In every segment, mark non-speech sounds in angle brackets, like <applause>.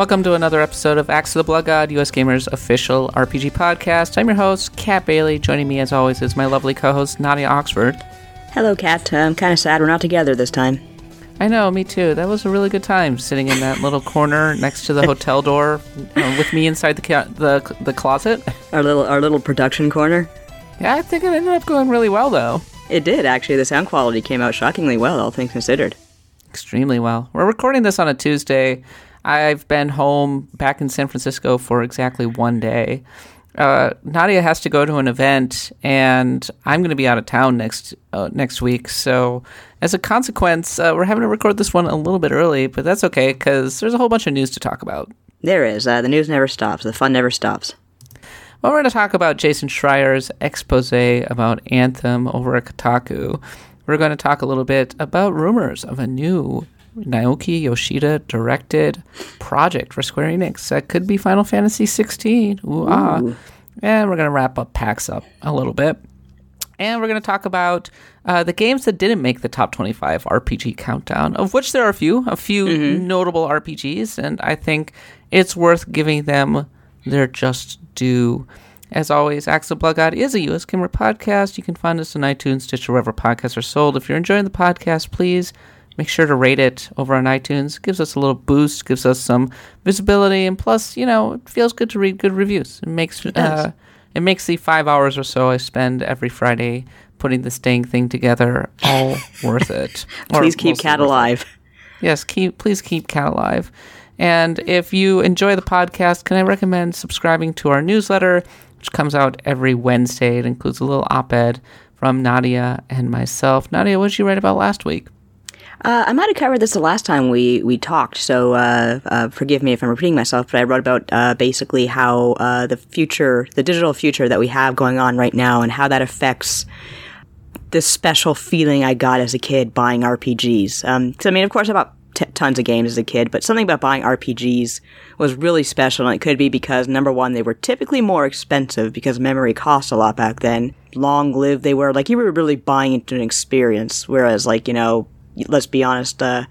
Welcome to another episode of Axe of the Blood God, US Gamers official RPG podcast. I'm your host, Kat Bailey. Joining me, as always, is my lovely co host, Nadia Oxford. Hello, Kat. I'm kind of sad we're not together this time. I know, me too. That was a really good time sitting in that little corner next to the hotel <laughs> door uh, with me inside the, ca- the the closet. Our little our little production corner. Yeah, I think it ended up going really well, though. It did actually. The sound quality came out shockingly well, all things considered. Extremely well. We're recording this on a Tuesday. I've been home back in San Francisco for exactly one day. Uh, Nadia has to go to an event, and I'm going to be out of town next uh, next week. So, as a consequence, uh, we're having to record this one a little bit early, but that's okay because there's a whole bunch of news to talk about. There is. Uh, the news never stops. The fun never stops. Well, we're going to talk about Jason Schreier's expose about Anthem over at Kotaku. We're going to talk a little bit about rumors of a new Naoki Yoshida directed project for Square Enix that could be Final Fantasy 16. Ooh, ah. And we're going to wrap up PAX up a little bit. And we're going to talk about uh, the games that didn't make the top 25 RPG countdown, of which there are a few, a few mm-hmm. notable RPGs, and I think it's worth giving them their just due. As always, Axe of Blood God is a US Gamer podcast. You can find us on iTunes, Stitcher, wherever podcasts are sold. If you're enjoying the podcast, please make sure to rate it over on iTunes. It gives us a little boost, gives us some visibility, and plus, you know, it feels good to read good reviews. It makes it, uh, it makes the five hours or so I spend every Friday putting this dang thing together all <laughs> worth it. please keep Kat alive. Yes, keep please keep Kat alive. And if you enjoy the podcast, can I recommend subscribing to our newsletter, which comes out every Wednesday? It includes a little op ed from Nadia and myself. Nadia, what did you write about last week? Uh, I might have covered this the last time we, we talked, so uh, uh, forgive me if I'm repeating myself, but I wrote about uh, basically how uh, the future, the digital future that we have going on right now, and how that affects this special feeling I got as a kid buying RPGs. Um, I mean, of course, I bought t- tons of games as a kid, but something about buying RPGs was really special, and it could be because number one, they were typically more expensive because memory cost a lot back then. Long lived they were, like you were really buying into an experience, whereas like you know let's be honest, uh,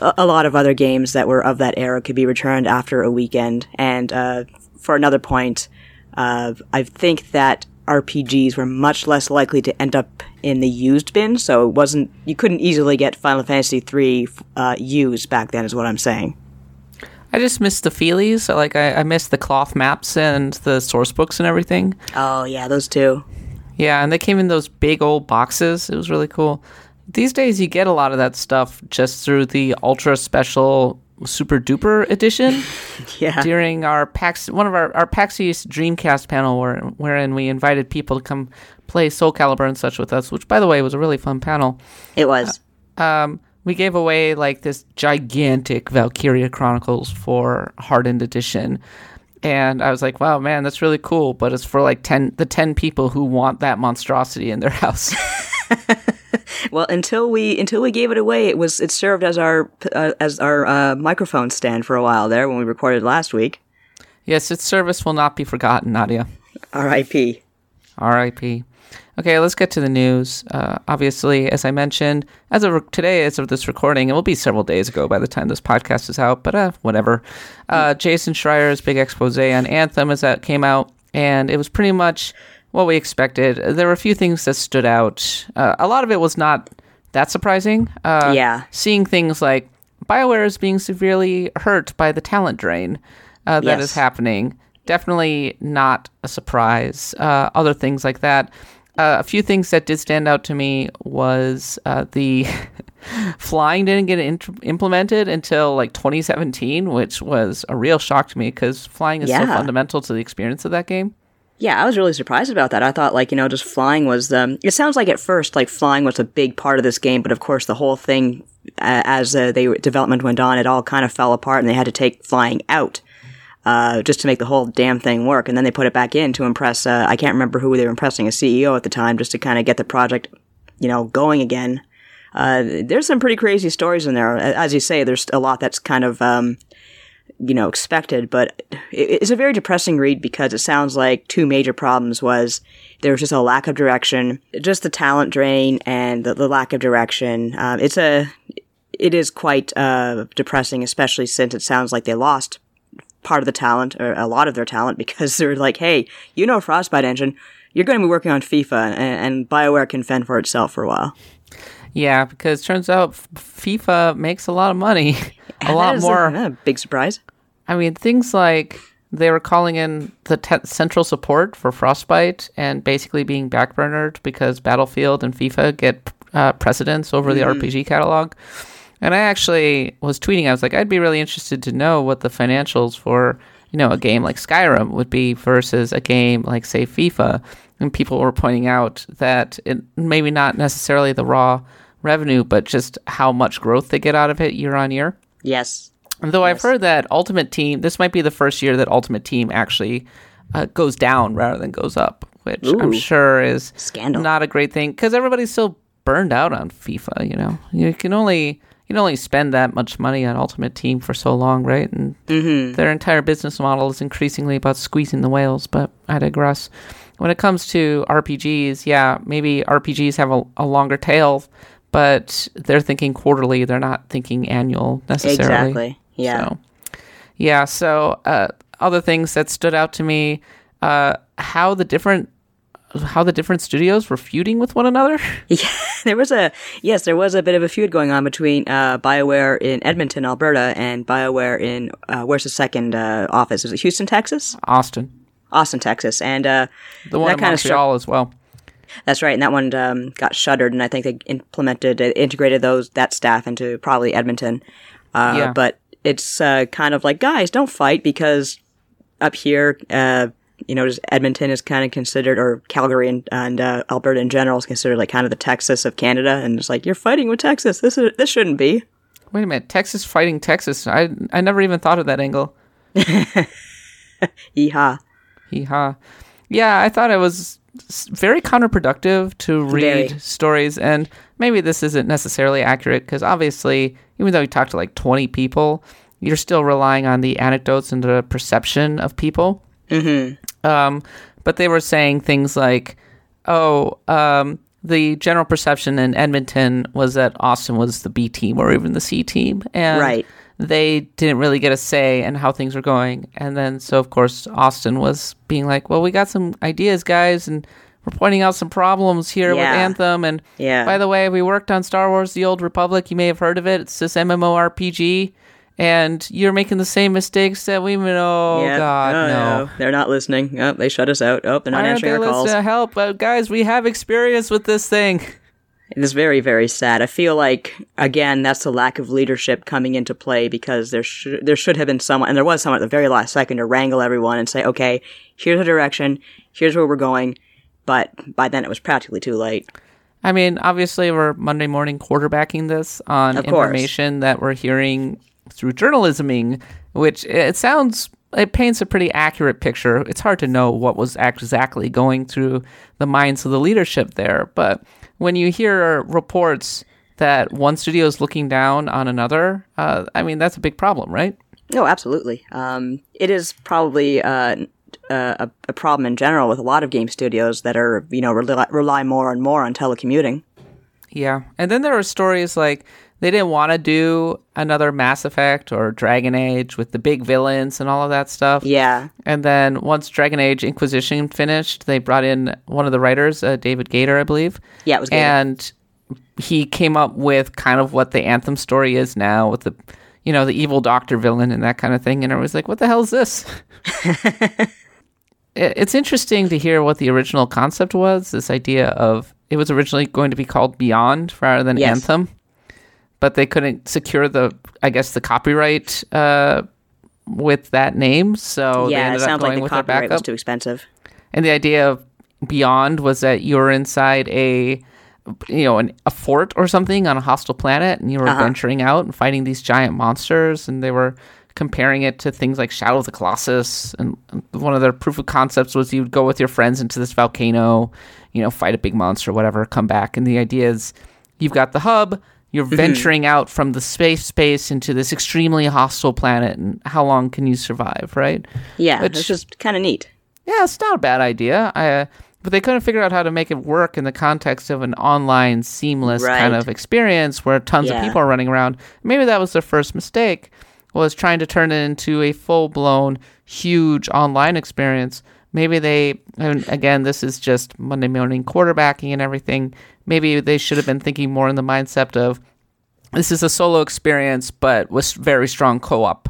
a lot of other games that were of that era could be returned after a weekend. And uh, for another point, uh, I think that RPGs were much less likely to end up in the used bin, so it wasn't you couldn't easily get Final Fantasy three uh, used back then. Is what I'm saying. I just missed the feelies. Like I, I missed the cloth maps and the source books and everything. Oh yeah, those two. Yeah, and they came in those big old boxes. It was really cool these days you get a lot of that stuff just through the ultra special super duper edition. <laughs> yeah. During our PAX, one of our our PAX East Dreamcast panel, where, wherein we invited people to come play Soul Calibur and such with us, which by the way was a really fun panel. It was. Uh, um, we gave away like this gigantic Valkyria Chronicles for Hardened Edition. And I was like, "Wow, man, that's really cool!" But it's for like ten the ten people who want that monstrosity in their <laughs> house. <laughs> <laughs> well, until we until we gave it away, it was it served as our uh, as our uh, microphone stand for a while there when we recorded last week. Yes, its service will not be forgotten, Nadia. R.I.P. R.I.P. Okay, let's get to the news. Uh, obviously, as I mentioned, as of re- today, as of this recording, it will be several days ago by the time this podcast is out, but uh, whatever. Uh, Jason Schreier's big expose on Anthem as that came out, and it was pretty much what we expected. There were a few things that stood out. Uh, a lot of it was not that surprising. Uh, yeah. Seeing things like BioWare is being severely hurt by the talent drain uh, that yes. is happening. Definitely not a surprise. Uh, other things like that. Uh, a few things that did stand out to me was uh, the <laughs> flying didn't get int- implemented until like 2017, which was a real shock to me because flying is yeah. so fundamental to the experience of that game. Yeah, I was really surprised about that. I thought like, you know, just flying was the, um, it sounds like at first like flying was a big part of this game, but of course the whole thing uh, as uh, they development went on, it all kind of fell apart and they had to take flying out. Uh, just to make the whole damn thing work, and then they put it back in to impress. Uh, I can't remember who they were impressing, a CEO at the time, just to kind of get the project, you know, going again. Uh, there's some pretty crazy stories in there. As you say, there's a lot that's kind of um, you know, expected, but it's a very depressing read because it sounds like two major problems was there was just a lack of direction, just the talent drain and the, the lack of direction. Um, it's a, it is quite uh, depressing, especially since it sounds like they lost part of the talent or a lot of their talent <laughs> because they're like, hey, you know Frostbite engine, you're going to be working on FIFA, and, and Bioware can fend for itself for a while. Yeah, because turns out FIFA makes a lot of money, <laughs> a lot more. A, a big surprise. I mean, things like they were calling in the te- central support for Frostbite and basically being backburnered because Battlefield and FIFA get uh, precedence over mm-hmm. the RPG catalog. And I actually was tweeting. I was like, I'd be really interested to know what the financials for you know a game like Skyrim would be versus a game like say FIFA. And people were pointing out that it maybe not necessarily the raw revenue, but just how much growth they get out of it year on year. Yes. Though yes. I've heard that Ultimate Team, this might be the first year that Ultimate Team actually uh, goes down rather than goes up, which Ooh. I'm sure is Scandal. not a great thing because everybody's still burned out on FIFA. You know, you can only you can only spend that much money on Ultimate Team for so long, right? And mm-hmm. their entire business model is increasingly about squeezing the whales. But I digress. When it comes to RPGs, yeah, maybe RPGs have a, a longer tail, but they're thinking quarterly. They're not thinking annual necessarily. Exactly. Yeah. So, yeah. So uh, other things that stood out to me, uh, how the different how the different studios were feuding with one another. <laughs> <laughs> Yeah, there was a yes, there was a bit of a feud going on between uh, Bioware in Edmonton, Alberta, and Bioware in uh, where's the second uh, office? Is it Houston, Texas? Austin. Austin, Texas, and uh, the one in Montreal struck- as well. That's right, and that one um, got shuttered, and I think they implemented, integrated those that staff into probably Edmonton. Uh, yeah. But it's uh, kind of like, guys, don't fight because up here, uh, you know, just Edmonton is kind of considered, or Calgary and, and uh, Alberta in general is considered like kind of the Texas of Canada, and it's like you're fighting with Texas. This is this shouldn't be. Wait a minute, Texas fighting Texas. I I never even thought of that angle. <laughs> Yeehaw. Yeehaw. Yeah, I thought it was very counterproductive to read very. stories, and maybe this isn't necessarily accurate because obviously, even though you talk to like 20 people, you're still relying on the anecdotes and the perception of people. Mm-hmm. Um, but they were saying things like, oh, um, the general perception in Edmonton was that Austin was the B team or even the C team. And right. They didn't really get a say in how things were going. And then, so of course, Austin was being like, well, we got some ideas, guys, and we're pointing out some problems here yeah. with Anthem. And yeah. by the way, we worked on Star Wars The Old Republic. You may have heard of it. It's this MMORPG and you're making the same mistakes that we made. Oh yeah. God, oh, no. no. they're not listening. Oh, they shut us out. Oh, they're not Why answering our calls. To help, uh, guys. We have experience with this thing. It is very, very sad. I feel like again that's the lack of leadership coming into play because there should there should have been someone, and there was someone at the very last second to wrangle everyone and say, okay, here's the direction, here's where we're going. But by then it was practically too late. I mean, obviously, we're Monday morning quarterbacking this on information that we're hearing through journalisming, which it sounds it paints a pretty accurate picture. It's hard to know what was exactly going through the minds of the leadership there, but when you hear reports that one studio is looking down on another, uh, I mean that's a big problem, right? No, absolutely. Um, it is probably uh, a, a, problem in general with a lot of game studios that are you know rely, rely more and more on telecommuting. Yeah, and then there are stories like they didn't want to do another Mass Effect or Dragon Age with the big villains and all of that stuff. Yeah. And then once Dragon Age Inquisition finished, they brought in one of the writers, uh, David Gaider, I believe. Yeah, it was Gaider. And he came up with kind of what the Anthem story is now with the, you know, the evil doctor villain and that kind of thing. And I was like, what the hell is this? <laughs> it's interesting to hear what the original concept was this idea of it was originally going to be called Beyond rather than yes. Anthem but they couldn't secure the, I guess, the copyright uh, with that name. So yeah, it sounds like the copyright was too expensive. And the idea of Beyond was that you were inside a, you know, an, a fort or something on a hostile planet, and you were uh-huh. venturing out and fighting these giant monsters, and they were comparing it to things like Shadow of the Colossus. And one of their proof of concepts was you'd go with your friends into this volcano, you know, fight a big monster, whatever, come back. And the idea is you've got the hub, you're mm-hmm. venturing out from the space space into this extremely hostile planet, and how long can you survive, right? Yeah, Which, it's just kind of neat. Yeah, it's not a bad idea. I, uh, but they couldn't figure out how to make it work in the context of an online, seamless right. kind of experience where tons yeah. of people are running around. Maybe that was their first mistake. was trying to turn it into a full blown, huge online experience. Maybe they, and again, this is just Monday morning quarterbacking and everything. Maybe they should have been thinking more in the mindset of this is a solo experience, but with very strong co op.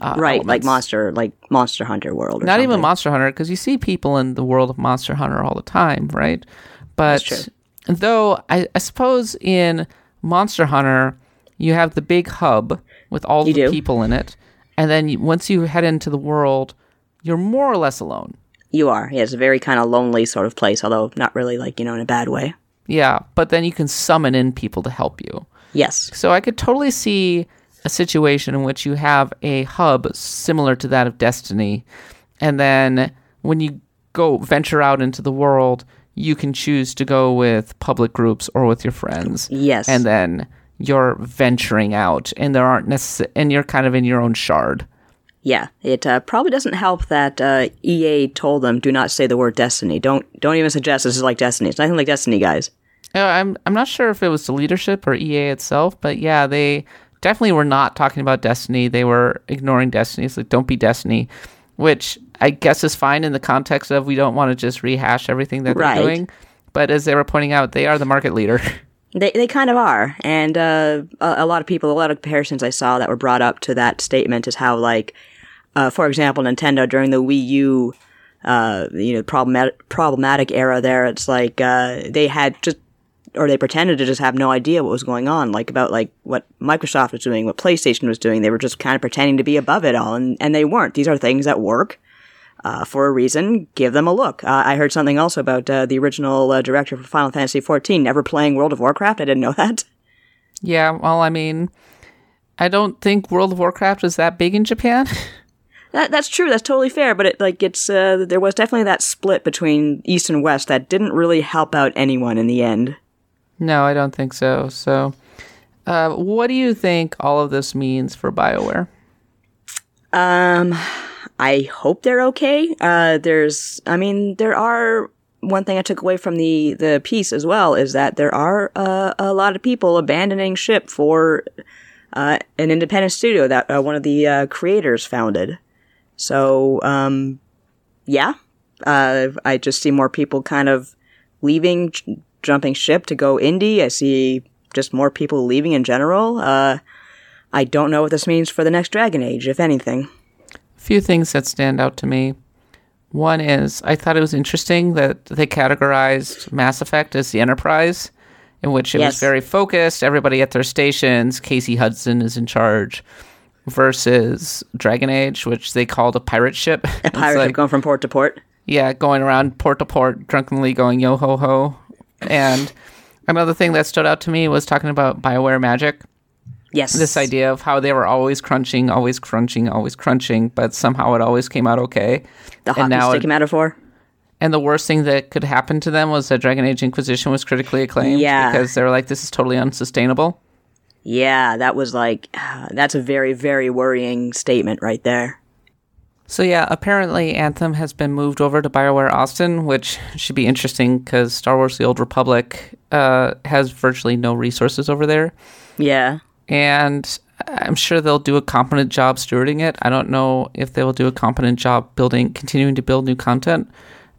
Uh, right, like. Monster, like Monster Hunter World. Or Not even. Monster Hunter, because you see people in the world of Monster Hunter all the time, right? But though I, I suppose in Monster Hunter you have the big hub with all You the do. people in it, and then you, once you head into the world, you're more or less alone. You are. Yeah, it's a very kind of lonely sort of place, although not really like you know in a bad way. Yeah, but then you can summon in people to help you. Yes. So I could totally see a situation in which you have a hub similar to that of Destiny, and then when you go venture out into the world, you can choose to go with public groups or with your friends. Yes. And then you're venturing out, and there aren't necessarily, and you're kind of in your own shard. Yeah, it uh, probably doesn't help that uh, EA told them do not say the word Destiny. Don't don't even suggest this is like Destiny. It's nothing like Destiny, guys. Uh, I'm I'm not sure if it was the leadership or EA itself, but yeah, they definitely were not talking about Destiny. They were ignoring Destiny. It's like don't be Destiny, which I guess is fine in the context of we don't want to just rehash everything that Right. they're doing. But as they were pointing out, they are the market leader. <laughs> They they kind of are, and uh, a, a lot of people, a lot of comparisons I saw that were brought up to that statement is how like, uh, for example, Nintendo during the Wii U, uh, you know, problematic problematic era there, it's like uh, they had just or they pretended to just have no idea what was going on, like about like what Microsoft was doing, what PlayStation was doing. They were just kind of pretending to be above it all, and and they weren't. These are things that work. Uh, for a reason, give them a look. Uh, I heard something also about uh, the original uh, director for Final Fantasy XIV never playing World of Warcraft. I didn't know that. yeah, well, I mean, I don't think World of Warcraft is that big in Japan. <laughs> That that's true. That's totally fair. But it like it's uh, there was definitely that split between East and West that didn't really help out anyone in the end. no, I don't think so. So, uh, what do you think all of this means for Bioware? Um, I hope they're okay. Uh, there's, I mean, there are one thing I took away from the the piece as well is that there are uh, a lot of people abandoning ship for uh, an independent studio that uh, one of the uh, creators founded. So, um, yeah, uh, I just see more people kind of leaving, j- jumping ship to go indie. I see just more people leaving in general. Uh, I don't know what this means for the next Dragon Age, if anything. few things that stand out to me. One is I thought it was interesting that they categorized Mass Effect as the Enterprise, in which it Yes. was very focused, everybody at their stations, Casey Hudson is in charge, versus Dragon Age, which they called a pirate ship. A <laughs> pirate ship going from port to port. yeah, going around port to port, drunkenly going yo ho ho. And another thing that stood out to me was talking about Bioware Magic Yes. this idea of how they were always crunching, always crunching, always crunching, but somehow it always came out okay. The hockey and now stick it- metaphor. And the worst thing that could happen to them was that Dragon Age Inquisition was critically acclaimed Yeah. because they were like, this is totally unsustainable. Yeah, that was like, <sighs> that's a very, very worrying statement right there. So yeah, apparently Anthem has been moved over to BioWare Austin, which should be interesting because Star Wars: The Old Republic uh, has virtually no resources over there. Yeah. and I'm sure they'll do a competent job stewarding it. I don't know if they will do a competent job building, continuing to build new content.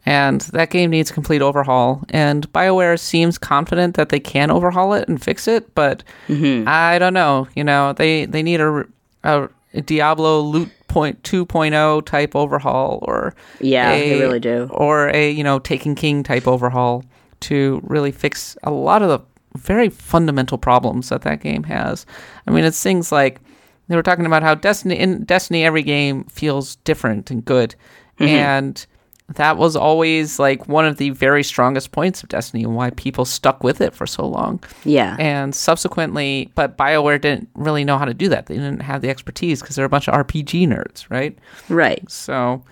And that game needs a complete overhaul. And BioWare seems confident that they can overhaul it and fix it, but mm-hmm. I don't know. You know, they they need a, a Diablo Loot Point 2.0 type overhaul, or Yeah, they a- really do. or a you know Taken King type overhaul to really fix a lot of the very fundamental problems that that game has. I mean, it's things like they were talking about how Destiny in Destiny every game feels different and good, mm-hmm. and that was always like one of the very strongest points of Destiny and why people stuck with it for so long. Yeah. And subsequently, but BioWare didn't really know how to do that. They didn't have the expertise because they're a bunch of RPG nerds, right? right. So,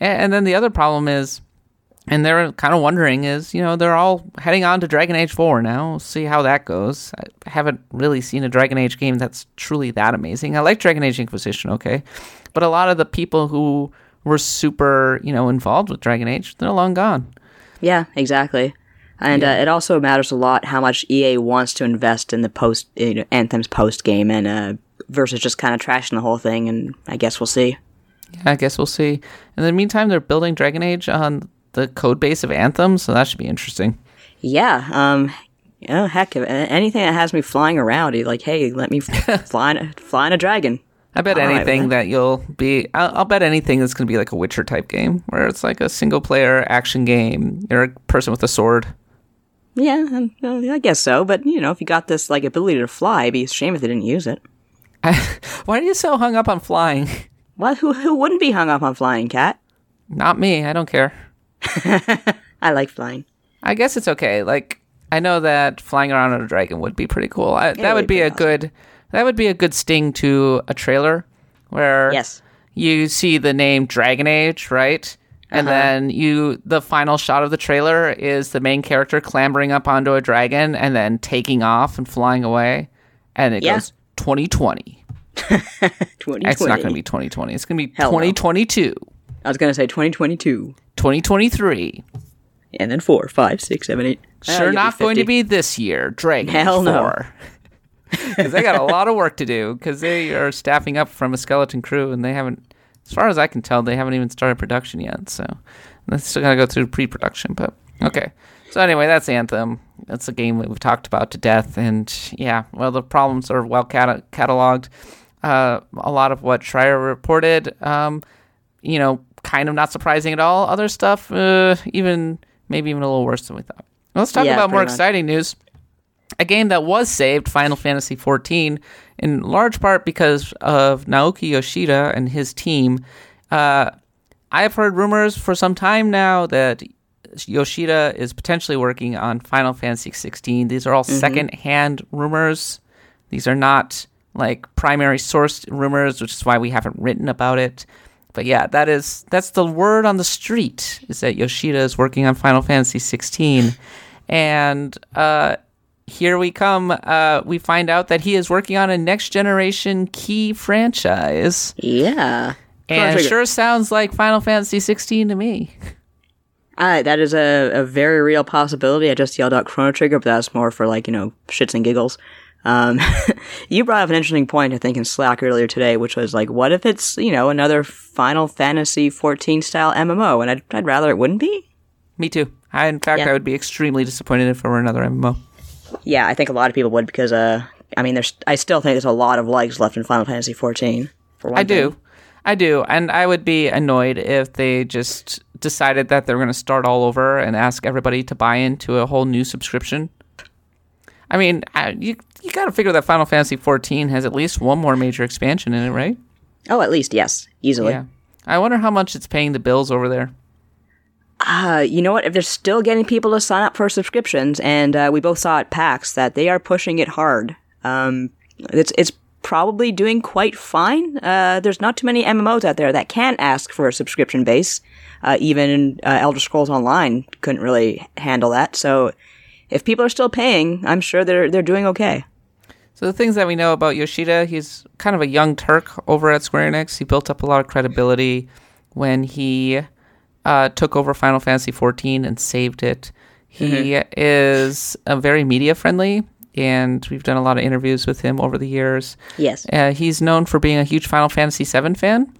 and, and then the other problem is, and they're kind of wondering is, you know, they're all heading on to Dragon Age 4 now. We'll see how that goes. I haven't really seen a Dragon Age game that's truly that amazing. I like Dragon Age Inquisition, okay. But a lot of the people who were super, you know, involved with Dragon Age, they're long gone. Yeah, exactly. And uh, it also matters a lot how much EA wants to invest in the post, you know, Anthem's post game and uh, versus just kind of trashing the whole thing. And I guess we'll see. Yeah, I guess we'll see. In the meantime, they're building Dragon Age on the code base of Anthem, so that should be interesting. Yeah. Um. Oh heck! Anything that has me flying around, you're like, hey, let me <laughs> fly fly on a dragon. I bet All anything that you'll be, I'll, I'll bet anything that's going to be like a Witcher type game, where it's like a single player action game. You're a person with a sword. Yeah, uh, I guess so. But you know, if you got this like ability to fly, it'd be a shame if they didn't use it. <laughs> Why are you so hung up on flying? <laughs> Well, who who wouldn't be hung up on flying, Kat? Not me. I don't care. <laughs> I like flying. I guess it's okay. Like I know that flying around on a dragon would be pretty cool. I, that would be be a awesome. good. That would be a good sting to a trailer, where Yes. you see the name Dragon Age, right? And Uh-huh. then you, the final shot of the trailer is the main character clambering up onto a dragon and then taking off and flying away, and it Yeah. goes 2020. 2020. <laughs> It's not going to be 2020. It's going to be Hell no. 2022, I was gonna say 2022, 2023. and then four, five, six, seven, eight. Sure, not going to be this year. Dragon Hell Age no. <laughs> 4. Because they got a lot of work to do. Because they are staffing up from a skeleton crew, and they haven't, as far as I can tell, they haven't even started production yet. So that's still gonna go through pre-production. But okay. So anyway, that's Anthem. That's a game that we've talked about to death, and yeah, well, the problems are well cata- cataloged. Uh, a lot of what Schreier reported, um, you know, kind of not surprising at all. Other stuff, uh, even maybe even a little worse than we thought. Let's talk Yeah, about more much. exciting news. A game that was saved, Final Fantasy XIV, in large part because of Naoki Yoshida and his team. Uh, I've heard rumors for some time now that Yoshida is potentially working on Final Fantasy XVI. These are all second-hand rumors. These are not like primary source rumors, which is why we haven't written about it. But yeah, that is that's the word on the street is that Yoshida is working on Final Fantasy 16, and uh, here we come. Uh, we find out that he is working on a next generation key franchise, Yeah. And it sure sounds like Final Fantasy 16 to me. Uh, that is a, a very real possibility. I just yelled out Chrono Trigger, but that's more for like, you know, shits and giggles. Um, <laughs> you brought up an interesting point, I think, in Slack earlier today, which was like, what if it's, you know, another Final Fantasy 14 style MMO? And I'd, I'd rather it wouldn't be. Me too. I, in fact, Yeah. I would be extremely disappointed if it were another MMO. Yeah, I think a lot of people would because, uh, I mean, there's, I still think there's a lot of legs left in Final Fantasy 14. For one I do. I do. And I would be annoyed if they just decided that they're going to start all over and ask everybody to buy into a whole new subscription. I mean, I, you you got to figure that Final Fantasy 14 has at least one more major expansion in it, right? Oh, at least, yes. Easily. Yeah. I wonder how much it's paying the bills over there. Uh, you know what? If they're still getting people to sign up for subscriptions, and uh, we both saw at PAX that they are pushing it hard. Um, it's it's probably doing quite fine. Uh, there's not too many MMOs out there that can ask for a subscription base. Uh, even uh, Elder Scrolls Online couldn't really handle that. So, if people are still paying, I'm sure they're they're doing okay. So the things that we know about Yoshida, he's kind of a young Turk over at Square Enix. He built up a lot of credibility when he uh, took over Final Fantasy XIV and saved it. He is uh, very media friendly, and we've done a lot of interviews with him over the years. Yes. Uh, he's known for being a huge Final Fantasy VII fan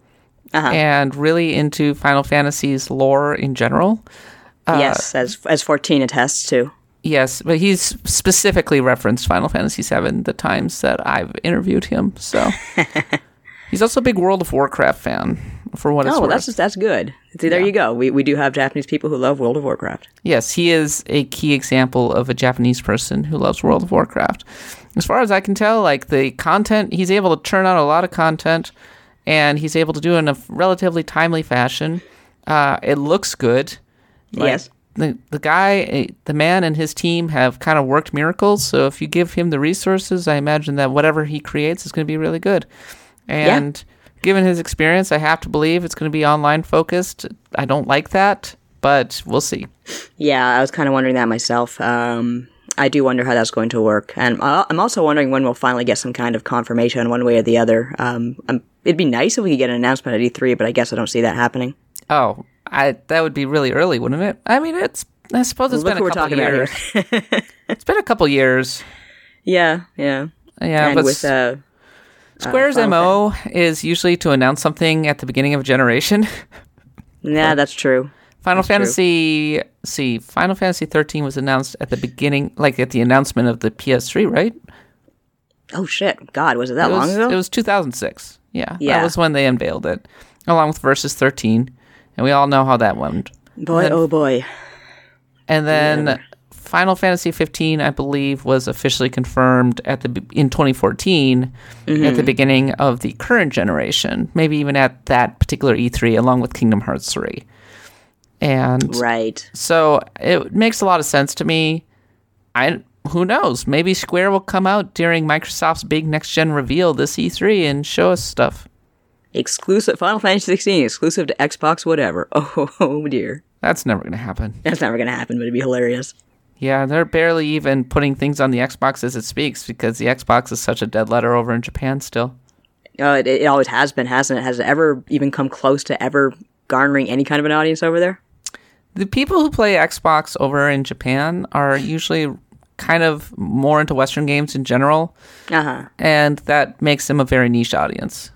Uh-huh. and really into Final Fantasy's lore in general. Uh, yes, as as 14 attests to. Yes, but he's specifically referenced Final Fantasy VII the times that I've interviewed him. So <laughs> he's also a big World of Warcraft fan, for what it's Oh, well, worth. that's that's good. See, there Yeah. you go. We we do have Japanese people who love World of Warcraft. Yes, he is a key example of a Japanese person who loves World of Warcraft. As far as I can tell, like the content, he's able to turn out a lot of content, and he's able to do it in a relatively timely fashion. Uh, it looks good. Like, yes. the the guy, eh, the man, and his team have kind of worked miracles. So if you give him the resources, I imagine that whatever he creates is going to be really good. And given his experience, I have to believe it's going to be online focused. I don't like that, but we'll see. Yeah, I was kind of wondering that myself. Um, I do wonder how that's going to work, and I'm also wondering when we'll finally get some kind of confirmation one way or the other. Um, um, it'd be nice if we could get an announcement at E3, but I guess I don't see that happening. Oh, I that would be really early, wouldn't it? I mean, it's I suppose it's Look been a couple talking years. <laughs> it's been a couple years. yeah, yeah, Yeah, and but with uh, Uh, Square's Final MO is usually to announce something at the beginning of a generation. <laughs> Yeah, that's true. Final That's true. Fantasy, see, Final Fantasy 13 was announced at the beginning, like at the announcement of the PS3, right? Oh shit, God, was it that It long was, ago? It was 2006. Yeah, that was when they unveiled it, along with Versus 13, and we all know how that went. boy, then- oh boy. And then Final Fantasy 15, I believe, was officially confirmed at the in 2014 at the mm-hmm. beginning of the current generation, maybe even at that particular E3, along with Kingdom Hearts 3. And Right. so it makes a lot of sense to me. I who knows? Maybe Square will come out during Microsoft's big next gen reveal this E3 and show us stuff. Exclusive Final Fantasy 16, exclusive to Xbox, whatever. Oh, <laughs> oh dear. That's never going to happen. That's never gonna happen, but it'd be hilarious. Yeah, they're barely even putting things on the Xbox as it speaks because the Xbox is such a dead letter over in Japan still. Uh, it, it always has been, hasn't it? Has it ever even come close to ever garnering any kind of an audience over there? The people who play Xbox over in Japan are usually kind of more into Western games in general, Uh huh. and that makes them a very niche audience.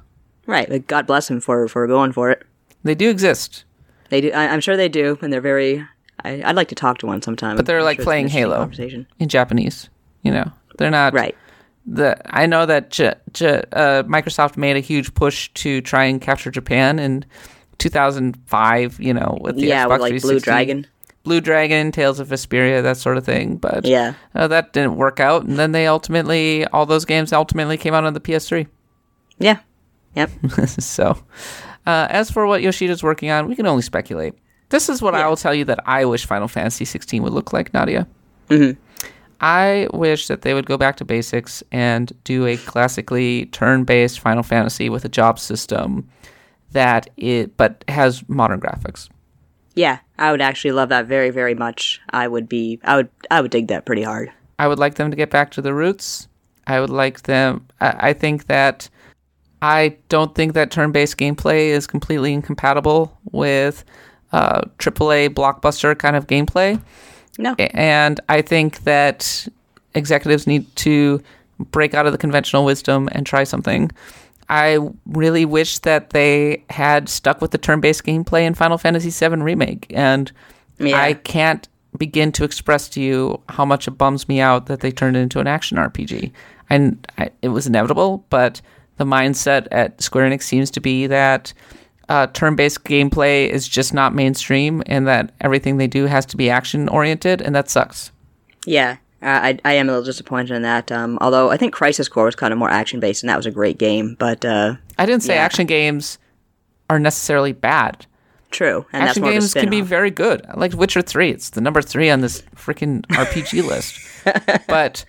Right. Like, God bless them for for going for it. They do exist, They do. I, I'm sure they do, and they're very. I, I'd like to talk to one sometime. But they're I'm like sure playing Halo. In Japanese. You know, they're not Right. The I know that J- J- uh, Microsoft made a huge push to try and capture Japan in 2005. You know, with the yeah, Xbox with like Blue Dragon. Blue Dragon, Tales of Vesperia, that sort of thing. But Yeah. uh, that didn't work out, and then they ultimately all those games ultimately came out on the PS3. Yeah. Yep. <laughs> so, uh, as for what Yoshida's working on, we can only speculate. This is what I will tell you that I wish Final Fantasy 16 would look like, Nadia. Mm-hmm. I wish that they would go back to basics and do a classically turn-based Final Fantasy with a job system that it but has modern graphics. Yeah, I would actually love that very, very much. I would be. I would. I would dig that pretty hard. I would like them to get back to the roots. I would like them. I, I think that I don't think that turn-based gameplay is completely incompatible with uh, AAA blockbuster kind of gameplay. No. And I think that executives need to break out of the conventional wisdom and try something. I really wish that they had stuck with the turn-based gameplay in Final Fantasy VII Remake, and Yeah. I can't begin to express to you how much it bums me out that they turned it into an action RPG. And I, it was inevitable, but the mindset at Square Enix seems to be that uh, turn-based gameplay is just not mainstream, and that everything they do has to be action-oriented, and that sucks. Yeah, I, I am a little disappointed in that. Um, although I think Crisis Core was kind of more action based, and that was a great game. But uh, I didn't say Yeah. action games are necessarily bad. true, and that's action games can be very good. I like Witcher 3. It's the number 3 on this freaking RPG list. <laughs> But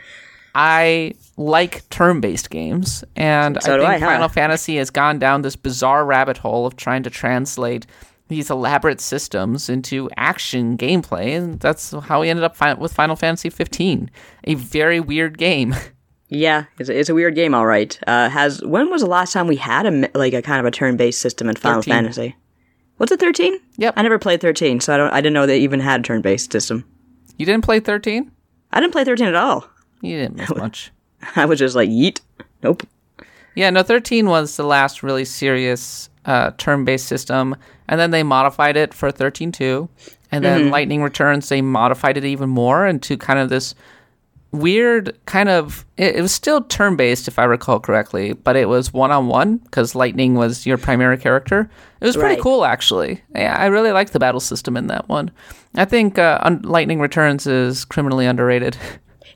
I like turn-based games and So I think I, huh? Final Fantasy has gone down this bizarre rabbit hole of trying to translate these elaborate systems into action gameplay and that's how we ended up fi- with Final Fantasy 15. A very weird game. <laughs> Yeah, it's a, it's a weird game, all right. Uh, has when was the last time we had a like a kind of a turn based system in Final 13. Fantasy? What's it thirteen? Yep. I never played thirteen, so I don't. I didn't know they even had a turn based system. You didn't play 13? I didn't play thirteen at all. You didn't miss <laughs> much. <laughs> I was just like, yeet. Nope. Yeah, no, 13 was the last really serious uh, turn based system. And then they modified it for 13.2. And then Lightning Returns, they modified it even more into kind of this weird kind of. It, it was still turn based, if I recall correctly, but it was one on one because Lightning was your primary character. It was pretty Right. cool, actually. Yeah, I really liked the battle system in that one. I think uh, Un- Lightning Returns is criminally underrated. <laughs>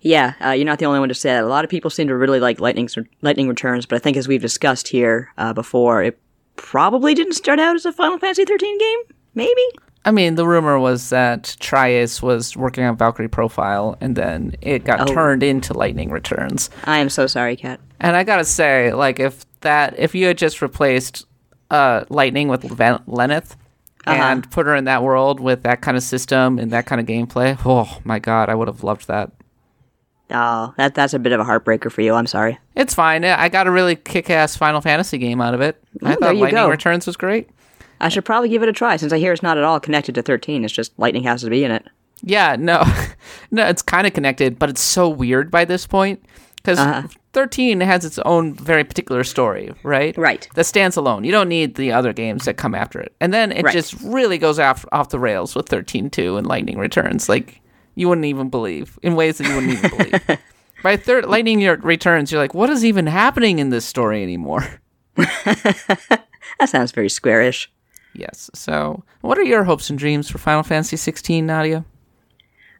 Yeah, uh, you're not the only one to say that. A lot of people seem to really like Lightning Lightning Returns, but I think as we've discussed here uh, before, it probably didn't start out as a Final Fantasy 13 game. Maybe. I mean, the rumor was that tri-Ace was working on Valkyrie Profile, and then it got Oh. turned into Lightning Returns. I am so sorry, Kat. And I gotta say, like, if that, if you had just replaced uh, Lightning with Ven- Lenneth and put her in that world with that kind of system and that kind of gameplay, oh my god, I would have loved that. Oh, that that's a bit of a heartbreaker for you. I'm sorry. It's fine. I got a really kick-ass Final Fantasy game out of it. I Ooh, there thought Lightning go. Returns was great. I should probably give it a try since I hear it's not at all connected to 13. It's just Lightning has to be in it. Yeah, no, <laughs> no, it's kind of connected, but it's so weird by this point because uh-huh. 13 has its own very particular story, right? Right. That stands alone. You don't need the other games that come after it. And then it Right. just really goes off off the rails with 13.2 and Lightning Returns. Like you wouldn't even believe in ways that you wouldn't even believe. <laughs> By third Lightning Returns, you're like, what is even happening in this story anymore? <laughs> That sounds very squarish. Yes. So, what are your hopes and dreams for Final Fantasy 16, Nadia?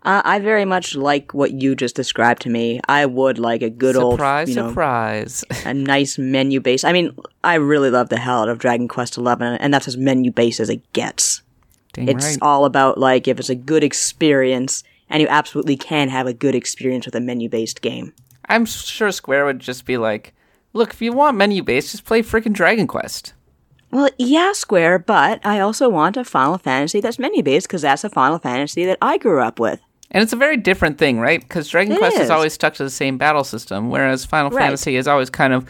Uh, I very much like what you just described to me. I would like a good surprise, old, you know, surprise. a nice menu base. I mean, I really love the hell out of Dragon Quest XI, and that's as menu based as it gets. Dang It's right. all about like if it's a good experience, and you absolutely can have a good experience with a menu based game. I'm sure Square would just be like, look, if you want menu based, just play freaking Dragon Quest. Well, yeah, Square, but I also want a Final Fantasy that's menu based because that's a Final Fantasy that I grew up with. And it's a very different thing, right? Because Dragon It Quest is is. always stuck to the same battle system, whereas Final Right. Fantasy has always kind of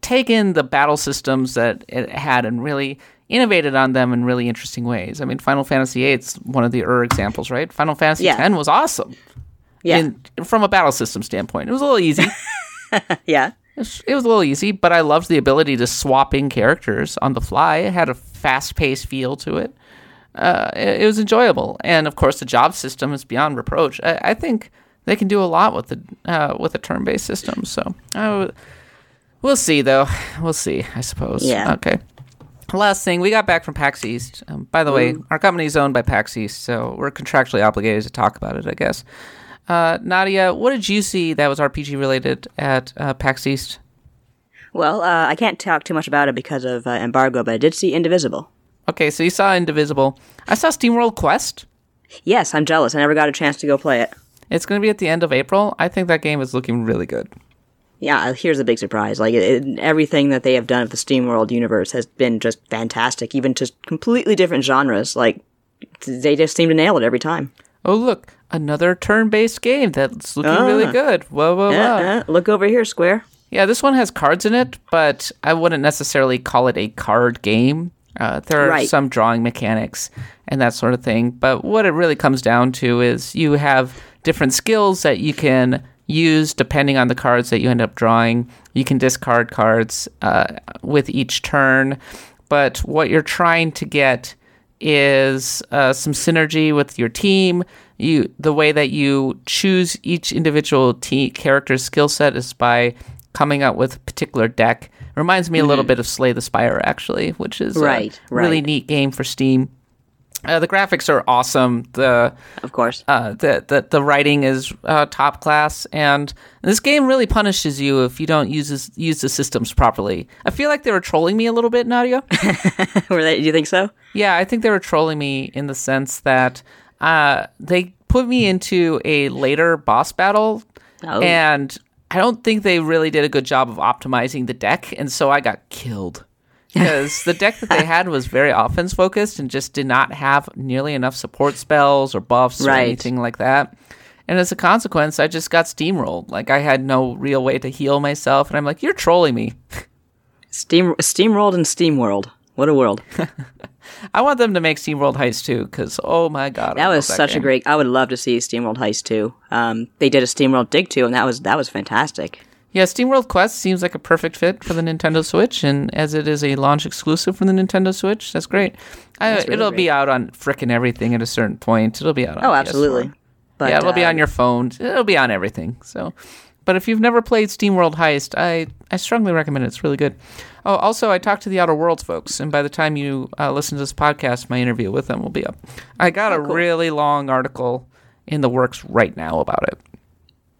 taken the battle systems that it had and really innovated on them in really interesting ways. I mean, Final Fantasy VIII is one of the Ur examples, right? Final Fantasy Yeah. X was awesome. Yeah, in, from a battle system standpoint. It was a little easy. <laughs> yeah, It was, it was a little easy, but I loved the ability to swap in characters on the fly. It had a fast paced feel to it. Uh, it. It was enjoyable, and of course, the job system is beyond reproach. I, I think they can do a lot with the uh, with a turn based system. So w- we'll see, though. We'll see. I suppose. Yeah. Okay. Last thing, we got back from PAX East. Um, by the way, our company is owned by PAX East, so we're contractually obligated to talk about it, I guess. Uh, Nadia, what did you see that was RPG related at uh, PAX East? Well, uh, I can't talk too much about it because of uh, embargo, but I did see Indivisible. Okay, so you saw Indivisible. I saw SteamWorld Quest. Yes, I'm jealous. I never got a chance to go play it. It's going to be at the end of April. I think that game is looking really good. Yeah, uh, here's the big surprise. Like it, it- everything that they have done with the SteamWorld universe has been just fantastic. Even just completely different genres. Like they just seem to nail it every time. Oh, look, another turn based game that's looking really Ah. good. Whoa, whoa, whoa. Uh, uh, look over here, Square. Yeah, this one has cards in it, but I wouldn't necessarily call it a card game. Uh, there are Right. some drawing mechanics and that sort of thing, but what it really comes down to is you have different skills that you can use depending on the cards that you end up drawing. You can discard cards uh, with each turn, but what you're trying to get is uh, some synergy with your team. You the way that you choose each individual te- character's skill set is by coming up with a particular deck. Reminds me a little bit of Slay the Spire, actually, which is Right, a really neat game for Steam. Uh, the graphics are awesome. The Of course. uh, the, the the writing is uh, top class, and this game really punishes you if you don't use this, use the systems properly. I feel like they were trolling me a little bit, Nadia. <laughs> Were they, do you think so? Yeah, I think they were trolling me in the sense that uh, they put me into a later boss battle, Oh. and I don't think they really did a good job of optimizing the deck, and so I got killed. Because the deck that they <laughs> had was very offense focused and just did not have nearly enough support spells or buffs or anything like that. And as a consequence, I just got steamrolled. Like I had no real way to heal myself, and I'm like, "You're trolling me." <laughs> Steam Steamrolled and SteamWorld. What a world. <laughs> I want them to make SteamWorld Heist too, because oh my god, That was such a great. I would love to see SteamWorld Heist too. Um, they did a SteamWorld Dig too, and that was that was fantastic. Yeah, SteamWorld Quest seems like a perfect fit for the Nintendo Switch, and as it is a launch exclusive for the Nintendo Switch, that's great. I, That's really it'll be out on frickin' everything at a certain point. It'll be out. on Oh, PS4. absolutely. But yeah, it'll be uh, on your phone. It'll be on everything. So, but if you've never played SteamWorld Heist, I I strongly recommend it. It's really good. Oh, also, I talked to the Outer Worlds folks, and by the time you uh, listen to this podcast, my interview with them will be up. I got a Oh, cool. really long article in the works right now about it.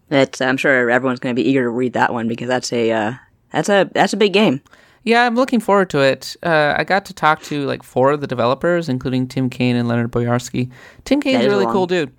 It's, I'm sure everyone's going to be eager to read that one because that's a uh, that's a that's a big game. Yeah, I'm looking forward to it. Uh, I got to talk to like four of the developers, including Tim Cain and Leonard Boyarsky. Tim Cain's That a really long- cool dude.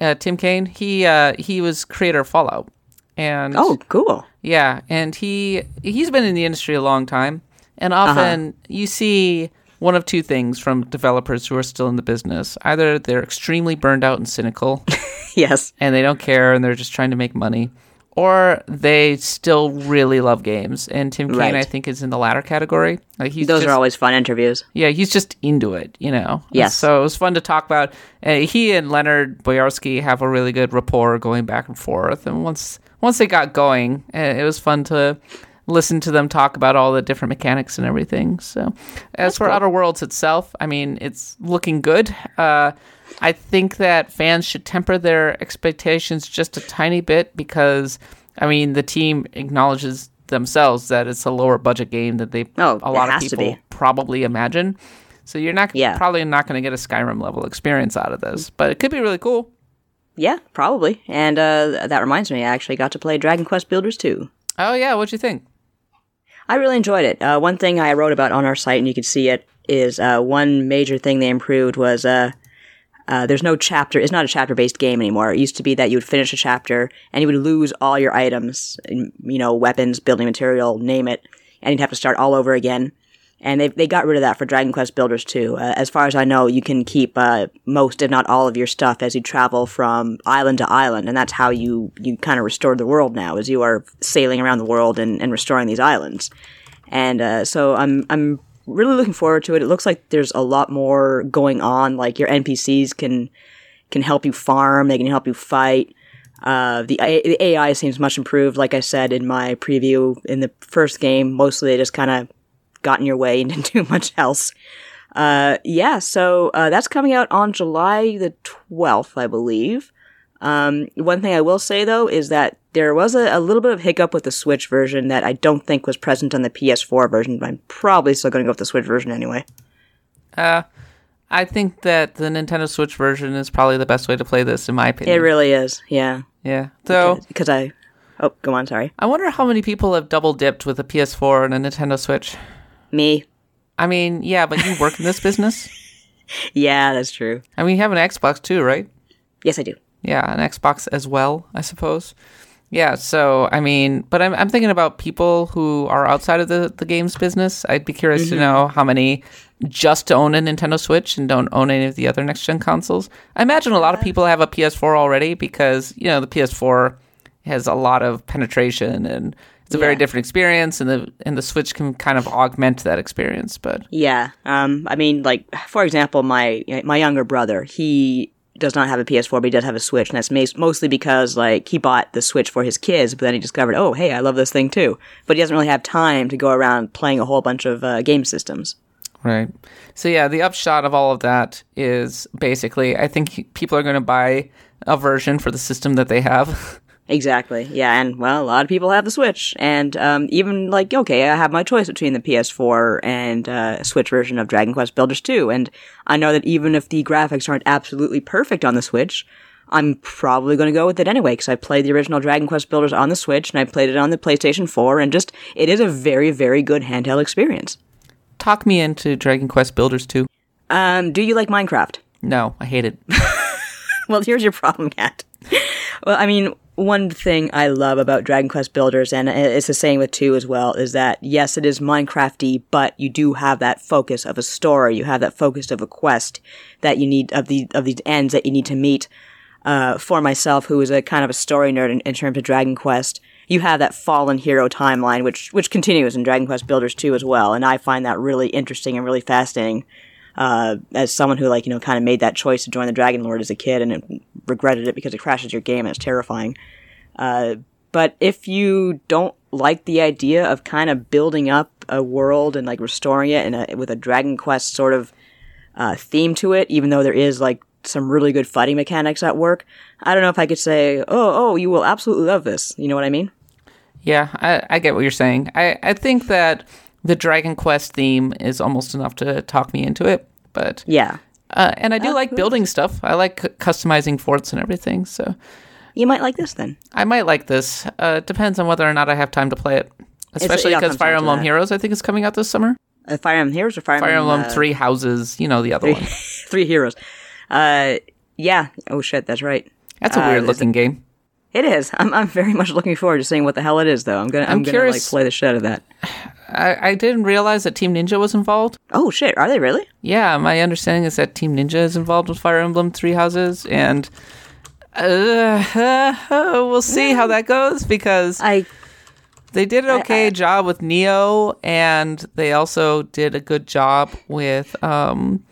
Uh, Tim Cain, he uh, he was creator of Fallout, and Oh, cool. yeah, and he he's been in the industry a long time, and often you see one of two things from developers who are still in the business: either they're extremely burned out and cynical, <laughs> Yes. and they don't care, and they're just trying to make money, or they still really love games. And Tim Right. I think, is in the latter category. Like he's Those just, are always fun interviews. yeah, he's just into it, you know. Yes. So it was fun to talk about. Uh, he and Leonard Boyarsky have a really good rapport going back and forth. And once once they got going, eh, it was fun to listen to them talk about all the different mechanics and everything. So, as for Outer Worlds itself, I mean, it's looking good. Uh, I think that fans should temper their expectations just a tiny bit because, I mean, the team acknowledges themselves that it's a lower budget game that they Oh, a lot of people probably imagine. So you're not Yeah. probably not going to get a Skyrim level experience out of this, but it could be really cool. Yeah, probably. And uh, that reminds me, I actually got to play Dragon Quest Builders 2. Oh yeah, what'd you think? I really enjoyed it. Uh, one thing I wrote about on our site, and you can see it, is uh, one major thing they improved was uh, uh, there's no chapter. It's not a chapter based game anymore. It used to be that you would finish a chapter and you would lose all your items, you know, weapons, building material, name it, and you'd have to start all over again. And they they got rid of that for Dragon Quest Builders 2. Uh, as far as I know, you can keep uh, most, if not all, of your stuff as you travel from island to island, and that's how you you kind of restore the world now, as you are sailing around the world and, and restoring these islands. And uh, so I'm I'm really looking forward to it. It looks like there's a lot more going on. Like your NPCs can can help you farm. They can help you fight. Uh, the, A- the AI seems much improved. Like I said in my preview in the first game, mostly they just kind of got in your way and didn't do much else. Uh, yeah, so uh, that's coming out on July the 12th, I believe. Um, one thing I will say though is that there was a, a little bit of hiccup with the Switch version that I don't think was present on the PS4 version, but I'm probably still going to go with the Switch version anyway. Uh, I think that the Nintendo Switch version is probably the best way to play this, in my opinion. It really is, yeah. yeah. So Because I. Oh, go on, sorry. I wonder how many people have double dipped with a PS4 and a Nintendo Switch. Me. I mean, yeah, but you work in this business. <laughs> Yeah, that's true. I mean, you have an Xbox too, right? Yes, I do. Yeah, an Xbox as well, I suppose. Yeah, so I mean, but I'm I'm thinking about people who are outside of the the games business. I'd be curious to mm-hmm. know how many just own a Nintendo Switch and don't own any of the other next gen consoles. I imagine a lot of people have a PS4 already because you know the PS4 has a lot of penetration and it's a very Yeah. different experience, and the and the Switch can kind of augment that experience. But Yeah. Um, I mean, like, for example, my my younger brother, he does not have a PS4, but he does have a Switch, and that's mostly because, like, he bought the Switch for his kids, but then he discovered, oh, hey, I love this thing too. But he doesn't really have time to go around playing a whole bunch of uh, game systems. Right. So yeah, the upshot of all of that is basically I think people are going to buy a version for the system that they have. <laughs> Exactly. Yeah, and well, a lot of people have the Switch, and um, even like, okay, I have my choice between the PS4 and uh, Switch version of Dragon Quest Builders 2, and I know that even if the graphics aren't absolutely perfect on the Switch, I'm probably going to go with it anyway because I played the original Dragon Quest Builders on the Switch and I played it on the PlayStation 4, and just it is a very, very good handheld experience. Talk me into Dragon Quest Builders 2. Um, do you like Minecraft? No, I hate it. <laughs> well, here's your problem, Kat. well, I mean, one thing I love about Dragon Quest Builders, and it's the same with two as well, is that yes, it is Minecrafty, but you do have that focus of a story. You have that focus of a quest that you need of the of these ends that you need to meet. Uh, for myself, who is a kind of a story nerd in, in terms of Dragon Quest, you have that fallen hero timeline, which which continues in Dragon Quest Builders 2 as well, and I find that really interesting and really fascinating uh, as someone who like you know kind of made that choice to join the Dragon Lord as a kid and it regretted it because it crashes your game and it's terrifying. Uh, but if you don't like the idea of kind of building up a world and like restoring it in a, with a Dragon Quest sort of uh, theme to it, even though there is like some really good fighting mechanics at work, I don't know if I could say, oh, oh, you will absolutely love this. You know what I mean? yeah, I, I get what you're saying. I, I think that the Dragon Quest theme is almost enough to talk me into it. But Yeah. uh, and I do like building stuff. I like cu- customizing forts and everything. So You might like this then. I might like this. Uh, it depends on whether or not I have time to play it. Especially because Fire Emblem. Heroes, I think, is coming out this summer. Uh, Fire Emblem Heroes or Fire, Fire Emblem uh, Three Houses, you know the other one. <laughs> Three Heroes. Uh, yeah. Oh shit, that's right. That's a Uh, weird looking game. It is. I'm, I'm very much looking forward to seeing what the hell it is, though. I'm gonna, I'm, I'm gonna curious- like play the shit out of that. I, I didn't realize that Team Ninja was involved. Oh shit, are they really? Yeah, my understanding is that Team Ninja is involved with Fire Emblem Three Houses, and uh, <laughs> we'll see how that goes because I they did an okay job with Nioh, and they also did a good job with um,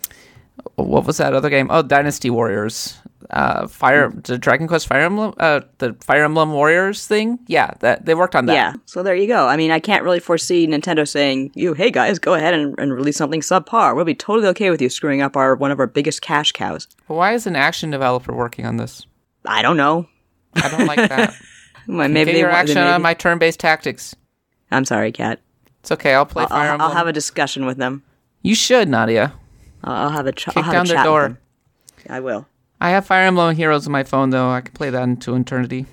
what was that other game? Oh, Dynasty Warriors. Uh, Fire the Dragon Quest Fire Emblem, uh, the Fire Emblem Warriors thing. Yeah, that they worked on that. Yeah. So there you go. I mean, I can't really foresee Nintendo saying, "You, hey guys, go ahead and, and release something subpar. We'll be totally okay with you screwing up our one of our biggest cash cows." But why is an action developer working on this? I don't know. I don't like that. <laughs> Well, Maybe they your action maybe- on my turn-based tactics. I'm sorry, Kat. It's okay. I'll play I'll, Fire I'll, Emblem. I'll have a discussion with them. you should, Nadia. I'll, I'll have a ch- I'll Kick have down a their chat door. Them. I will. I have Fire Emblem Heroes on my phone though. I can play that into eternity.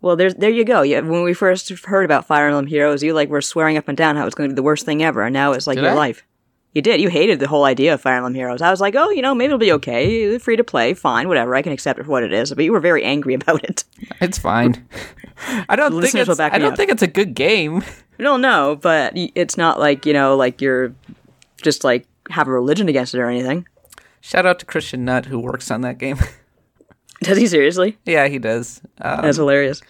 Well, there's there you go. Yeah, when we first heard about Fire Emblem Heroes, you like were swearing up and down how it's going to be the worst thing ever, and now it's like Did your I? life. You did. You hated the whole idea of Fire Emblem Heroes. I was like, oh, you know, maybe it'll be okay. Free to play, fine, whatever. I can accept it for what it is. But you were very angry <laughs> about it. It's fine. <laughs> I don't think it's, I don't up. think it's a good game. <laughs> No, no, but it's not like you know, like you're just like have a religion against it or anything. Shout out to Christian Nutt who works on that game. <laughs> Does he seriously? yeah, he does. Uh, That's hilarious.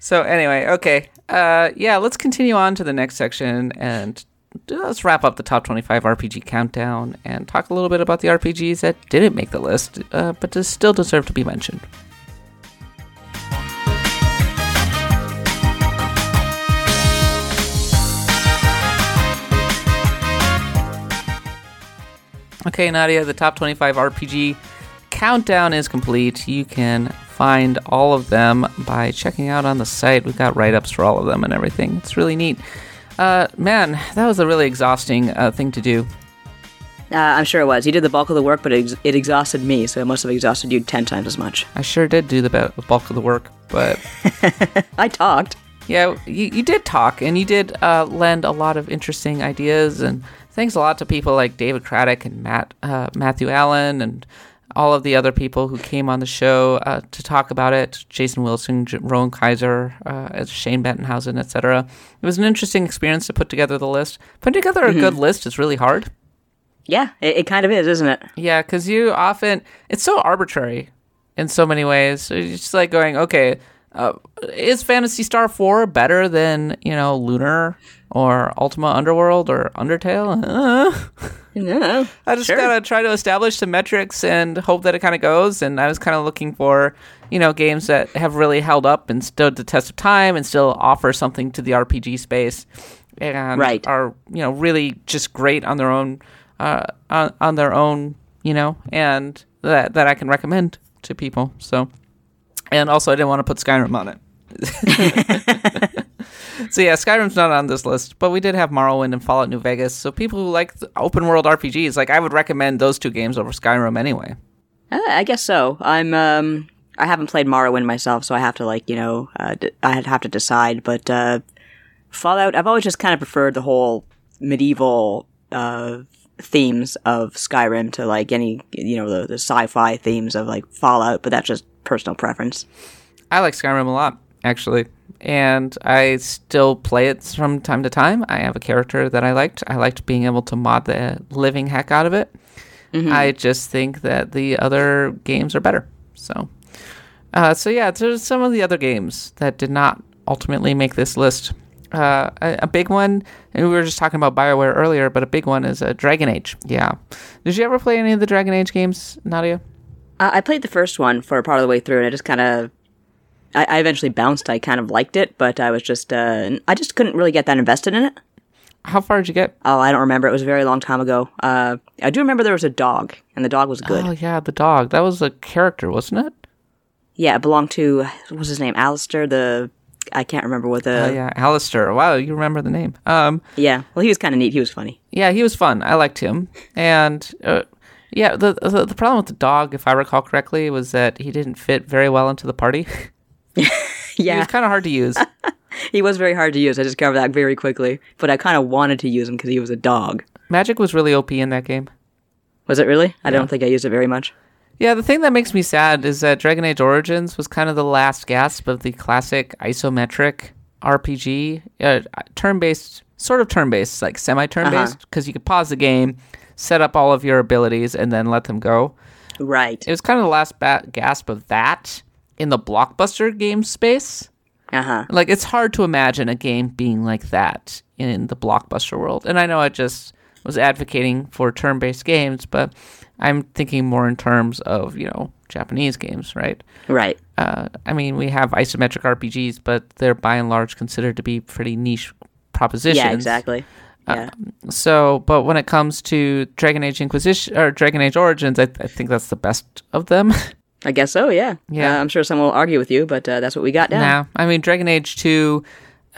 so anyway, okay. Uh, yeah, let's continue on to the next section and let's wrap up the top 25 RPG countdown and talk a little bit about the RPGs that didn't make the list, uh, but still deserve to be mentioned. Okay, Nadia, the top 25 RPG countdown is complete. You can find all of them by checking out on the site. We've got write ups for all of them and everything. It's really neat. Uh, man, that was a really exhausting uh, thing to do. Uh, I'm sure it was. You did the bulk of the work, but it, ex- it exhausted me, so it must have exhausted you ten times as much. I sure did do the bu- bulk of the work, but <laughs> I talked. yeah, you, you did talk and you did uh, lend a lot of interesting ideas. And thanks a lot to people like David Craddock and Matt uh, Matthew Allen and all of the other people who came on the show uh, to talk about it. Jason Wilson, J- Rowan Kaiser, uh, Shane Bettenhausen, etc. It was an interesting experience to put together the list. Putting together a good list is really hard. Yeah, it, it kind of is, isn't it? Yeah, because you often it's so arbitrary in so many ways. It's just like going, okay, uh, is Phantasy Star Four better than you know Lunar or Ultima Underworld or Undertale? <laughs> Uh, No. I just Sure. gotta try to establish some metrics and hope that it kind of goes. And I was kind of looking for you know games that have really held up and stood the test of time and still offer something to the RPG space and Right. are you know really just great on their own uh, on, on their own you know and that that I can recommend to people so and also I didn't want to put Skyrim on it <laughs> so yeah Skyrim's not on this list but we did have Morrowind and Fallout New Vegas so people who like open world RPGs like I would recommend those two games over Skyrim anyway Uh, I guess so. I'm um I haven't played Morrowind myself, so I have to like you know uh, d- I'd have to decide. But uh, Fallout, I've always just kind of preferred the whole medieval uh, themes of Skyrim to like any you know the, the sci-fi themes of like Fallout. But that's just personal preference. I like Skyrim a lot, actually. And I still play it from time to time. I have a character that I liked. I liked being able to mod the living heck out of it. I just think that the other games are better. So, uh, so yeah, there's some of the other games that did not ultimately make this list. Uh, a, a big one, and we were just talking about Bioware earlier, but a big one is uh, Dragon Age. Yeah. Did you ever play any of the Dragon Age games, Nadia? Uh, I played the first one for part of the way through, and I just kind of. I, I eventually bounced. I kind of liked it, but I was just, uh, I just couldn't really get that invested in it. How far did you get? Oh, I don't remember. It was a very long time ago. Uh, I do remember there was a dog, and the dog was good. Oh yeah, the dog. That was a character, wasn't it? Yeah, it belonged to what was his name? Alistair. The I can't remember what the. Oh yeah, Alistair. Wow, you remember the name. Um, yeah. Well, he was kind of neat. He was funny. yeah, he was fun. I liked him. And uh, yeah, the, the the problem with the dog, if I recall correctly, was that he didn't fit very well into the party. <laughs> <laughs> Yeah, he was kind of hard to use. <laughs> he was very hard to use. I discovered that very quickly. But I kind of wanted to use him because he was a dog. Magic was really OP in that game. Was it really? I don't think I used it very much. Yeah, the thing that makes me sad is that Dragon Age Origins was kind of the last gasp of the classic isometric RPG, uh, turn-based, sort of turn-based, like semi-turn-based, because you could pause the game, set up all of your abilities, and then let them go. Right. It was kind of the last gasp of that in the blockbuster game space. Uh huh. Like it's hard to imagine a game being like that in the blockbuster world. And I know I just was advocating for turn-based games, but I'm thinking more in terms of you know Japanese games, right? Right. Uh, I mean, we have isometric RPGs, but they're by and large considered to be pretty niche propositions. Yeah, exactly. Yeah. So, but when it comes to Dragon Age Inquisition or Dragon Age Origins, I, I think that's the best of them. <laughs> I guess so. Yeah. Yeah. Uh, I'm sure someone will argue with you, but uh, that's what we got down. Nah, I mean, Dragon Age 2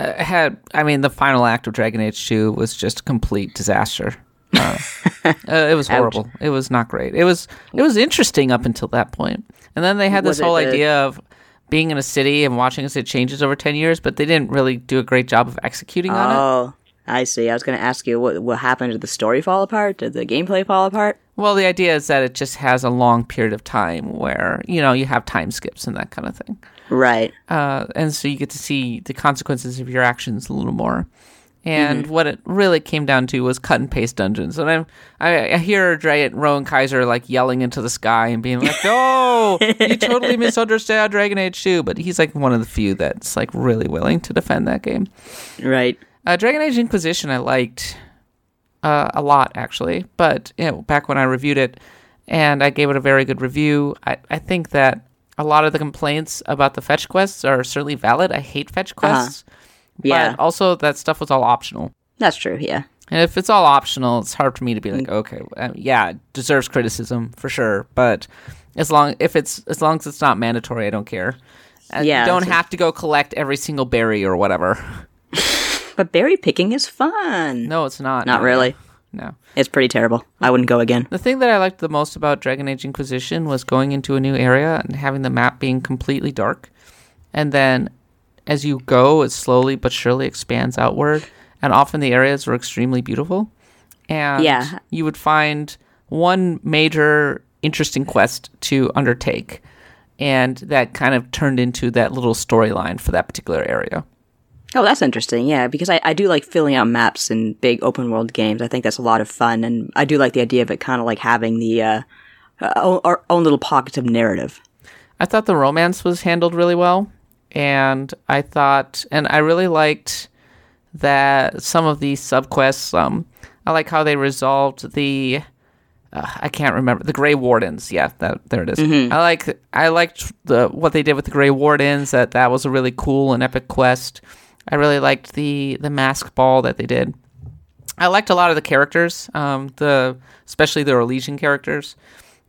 uh, had, I mean, the final act of Dragon Age 2 was just a complete disaster. Uh, <laughs> uh, it was horrible. It was not great. It was it was interesting up until that point, and then they had this Was whole idea of being in a city and watching as it changes over ten years, but they didn't really do a great job of executing on it. Oh, I see. I was going to ask you what what happened. Did the story fall apart? Did the gameplay fall apart? Well, the idea is that it just has a long period of time where you know you have time skips and that kind of thing. Right. uh, and so you get to see the consequences of your actions a little more. And Mm-hmm. what it really came down to was cut and paste dungeons. And I'm, I, I hear Dragon Rowan Kaiser like yelling into the sky and being like, "No, you totally <laughs> misunderstand Dragon Age 2." But he's like one of the few that's like really willing to defend that game. Right. Uh, Dragon Age Inquisition I liked uh, a lot actually, but you know, back when I reviewed it and I gave it a very good review, I, I think that a lot of the complaints about the fetch quests are certainly valid. I hate fetch quests, Yeah. but also that stuff was all optional. That's true. Yeah. And if it's all optional, it's hard for me to be like, okay, uh, yeah, it deserves criticism for sure. But as long if it's as long as it's not mandatory, I don't care. Uh, Yeah, you don't that's a- have to go collect every single berry or whatever. <laughs> But berry picking is fun. No, it's not. Not No. really. No. It's pretty terrible. I wouldn't go again. The thing that I liked the most about Dragon Age Inquisition was going into a new area and having the map being completely dark. And then as you go, it slowly but surely expands outward. And often the areas were extremely beautiful. And Yeah. you would find one major interesting quest to undertake. And that kind of turned into that little storyline for that particular area. Oh, that's interesting. Yeah, because I, I do like filling out maps in big open world games. I think that's a lot of fun, and I do like the idea of it kind of like having the uh, uh, our own little pockets of narrative. I thought the romance was handled really well, and I thought, and I really liked that some of the subquests. Um, I like how they resolved the. Uh, I can't remember the Grey Wardens. Yeah, that there it is. I like I liked the what they did with the Grey Wardens. That that was a really cool and epic quest. I really liked the the mask ball that they did. I liked a lot of the characters, um, the especially the Orlesian characters,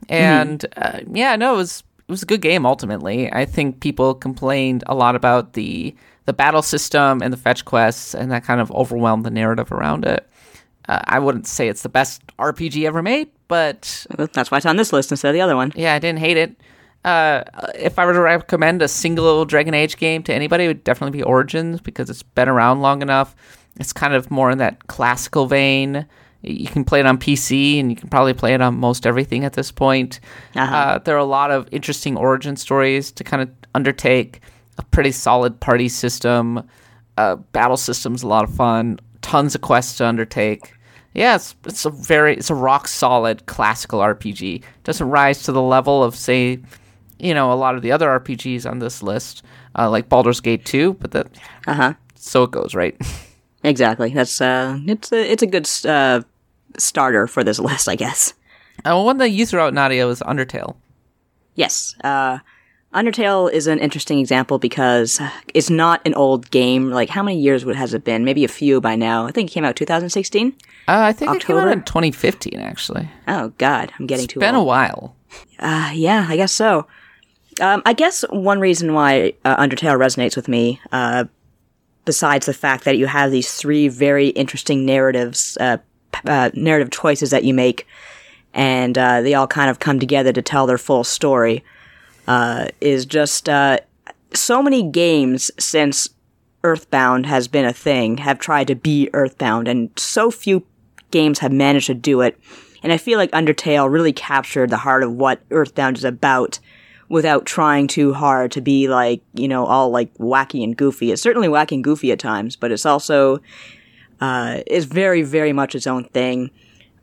and uh, yeah, no, it was it was a good game. Ultimately, I think people complained a lot about the the battle system and the fetch quests, and that kind of overwhelmed the narrative around it. Uh, I wouldn't say it's the best RPG ever made, but That's why it's on this list instead of the other one. yeah, I didn't hate it. Uh, if I were to recommend a single Dragon Age game to anybody, it would definitely be Origins because it's been around long enough. It's kind of more in that classical vein. You can play it on PC and you can probably play it on most everything at this point. Uh-huh. Uh, there are a lot of interesting origin stories to kind of undertake. A pretty solid party system. Uh, battle system's a lot of fun. Tons of quests to undertake. Yeah, it's, it's a very it's a rock solid classical RPG. Doesn't rise to the level of say, you know, a lot of the other RPGs on this list, uh, like Baldur's Gate 2, but that Uh huh. so it goes, right? <laughs> Exactly. That's uh, it's a it's a good uh starter for this <laughs> list, I guess. uh, one that you threw out, Nadia, was Undertale. Yes. Uh, Undertale is an interesting example because it's not an old game. Like, how many years would has it been? Maybe a few by now. I think it came out 2016. Uh, I think it came out October? in 2015, actually. Oh God, I'm getting It's too been old. a while. Uh, yeah, I guess so. Um, I guess one reason why uh, Undertale resonates with me, uh, besides the fact that you have these three very interesting narratives, uh, uh, narrative choices that you make, and uh, they all kind of come together to tell their full story, uh, is just so many games since Earthbound has been a thing have tried to be Earthbound, and so few games have managed to do it. And I feel like Undertale really captured the heart of what Earthbound is about without trying too hard to be like, you know, all like wacky and goofy. It's certainly wacky and goofy at times, but it's also, uh, is very, very much its own thing.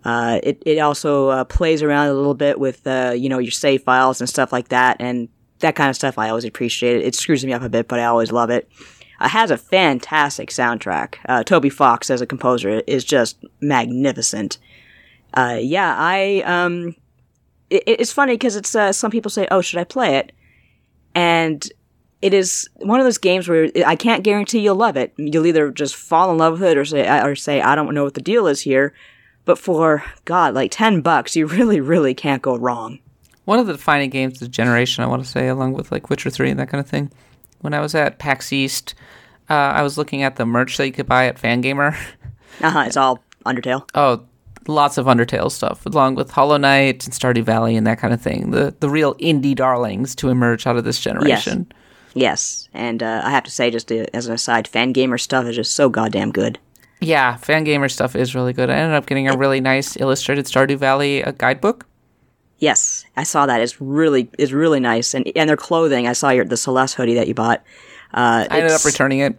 Uh, it, it also uh, plays around a little bit with, uh, you know, your save files and stuff like that. And that kind of stuff I always appreciate it. It screws me up a bit, but I always love it. It has a fantastic soundtrack. Uh, Toby Fox as a composer is just magnificent. Uh, yeah, I um, it, it's funny because it's uh, some people say, "Oh, should I play it?" And it is one of those games where I can't guarantee you'll love it. You'll either just fall in love with it or say, or say, I don't know what the deal is here. But for God, like ten bucks, you really, really can't go wrong. One of the defining games of the generation, I want to say, along with like Witcher Three and that kind of thing. When I was at PAX East, uh, I was looking at the merch that you could buy at Fangamer. Uh huh. It's all Undertale. Oh, lots of Undertale stuff, along with Hollow Knight and Stardew Valley and that kind of thing. The the real indie darlings to emerge out of this generation. Yes, Yes, and uh, I have to say, just uh, as an aside, Fangamer stuff is just so goddamn good. Yeah, Fangamer stuff is really good. I ended up getting a really nice illustrated Stardew Valley uh, guidebook. Yes, I saw that. It's really it's really nice, and and their clothing. I saw your the Celeste hoodie that you bought. Uh, I ended up returning it.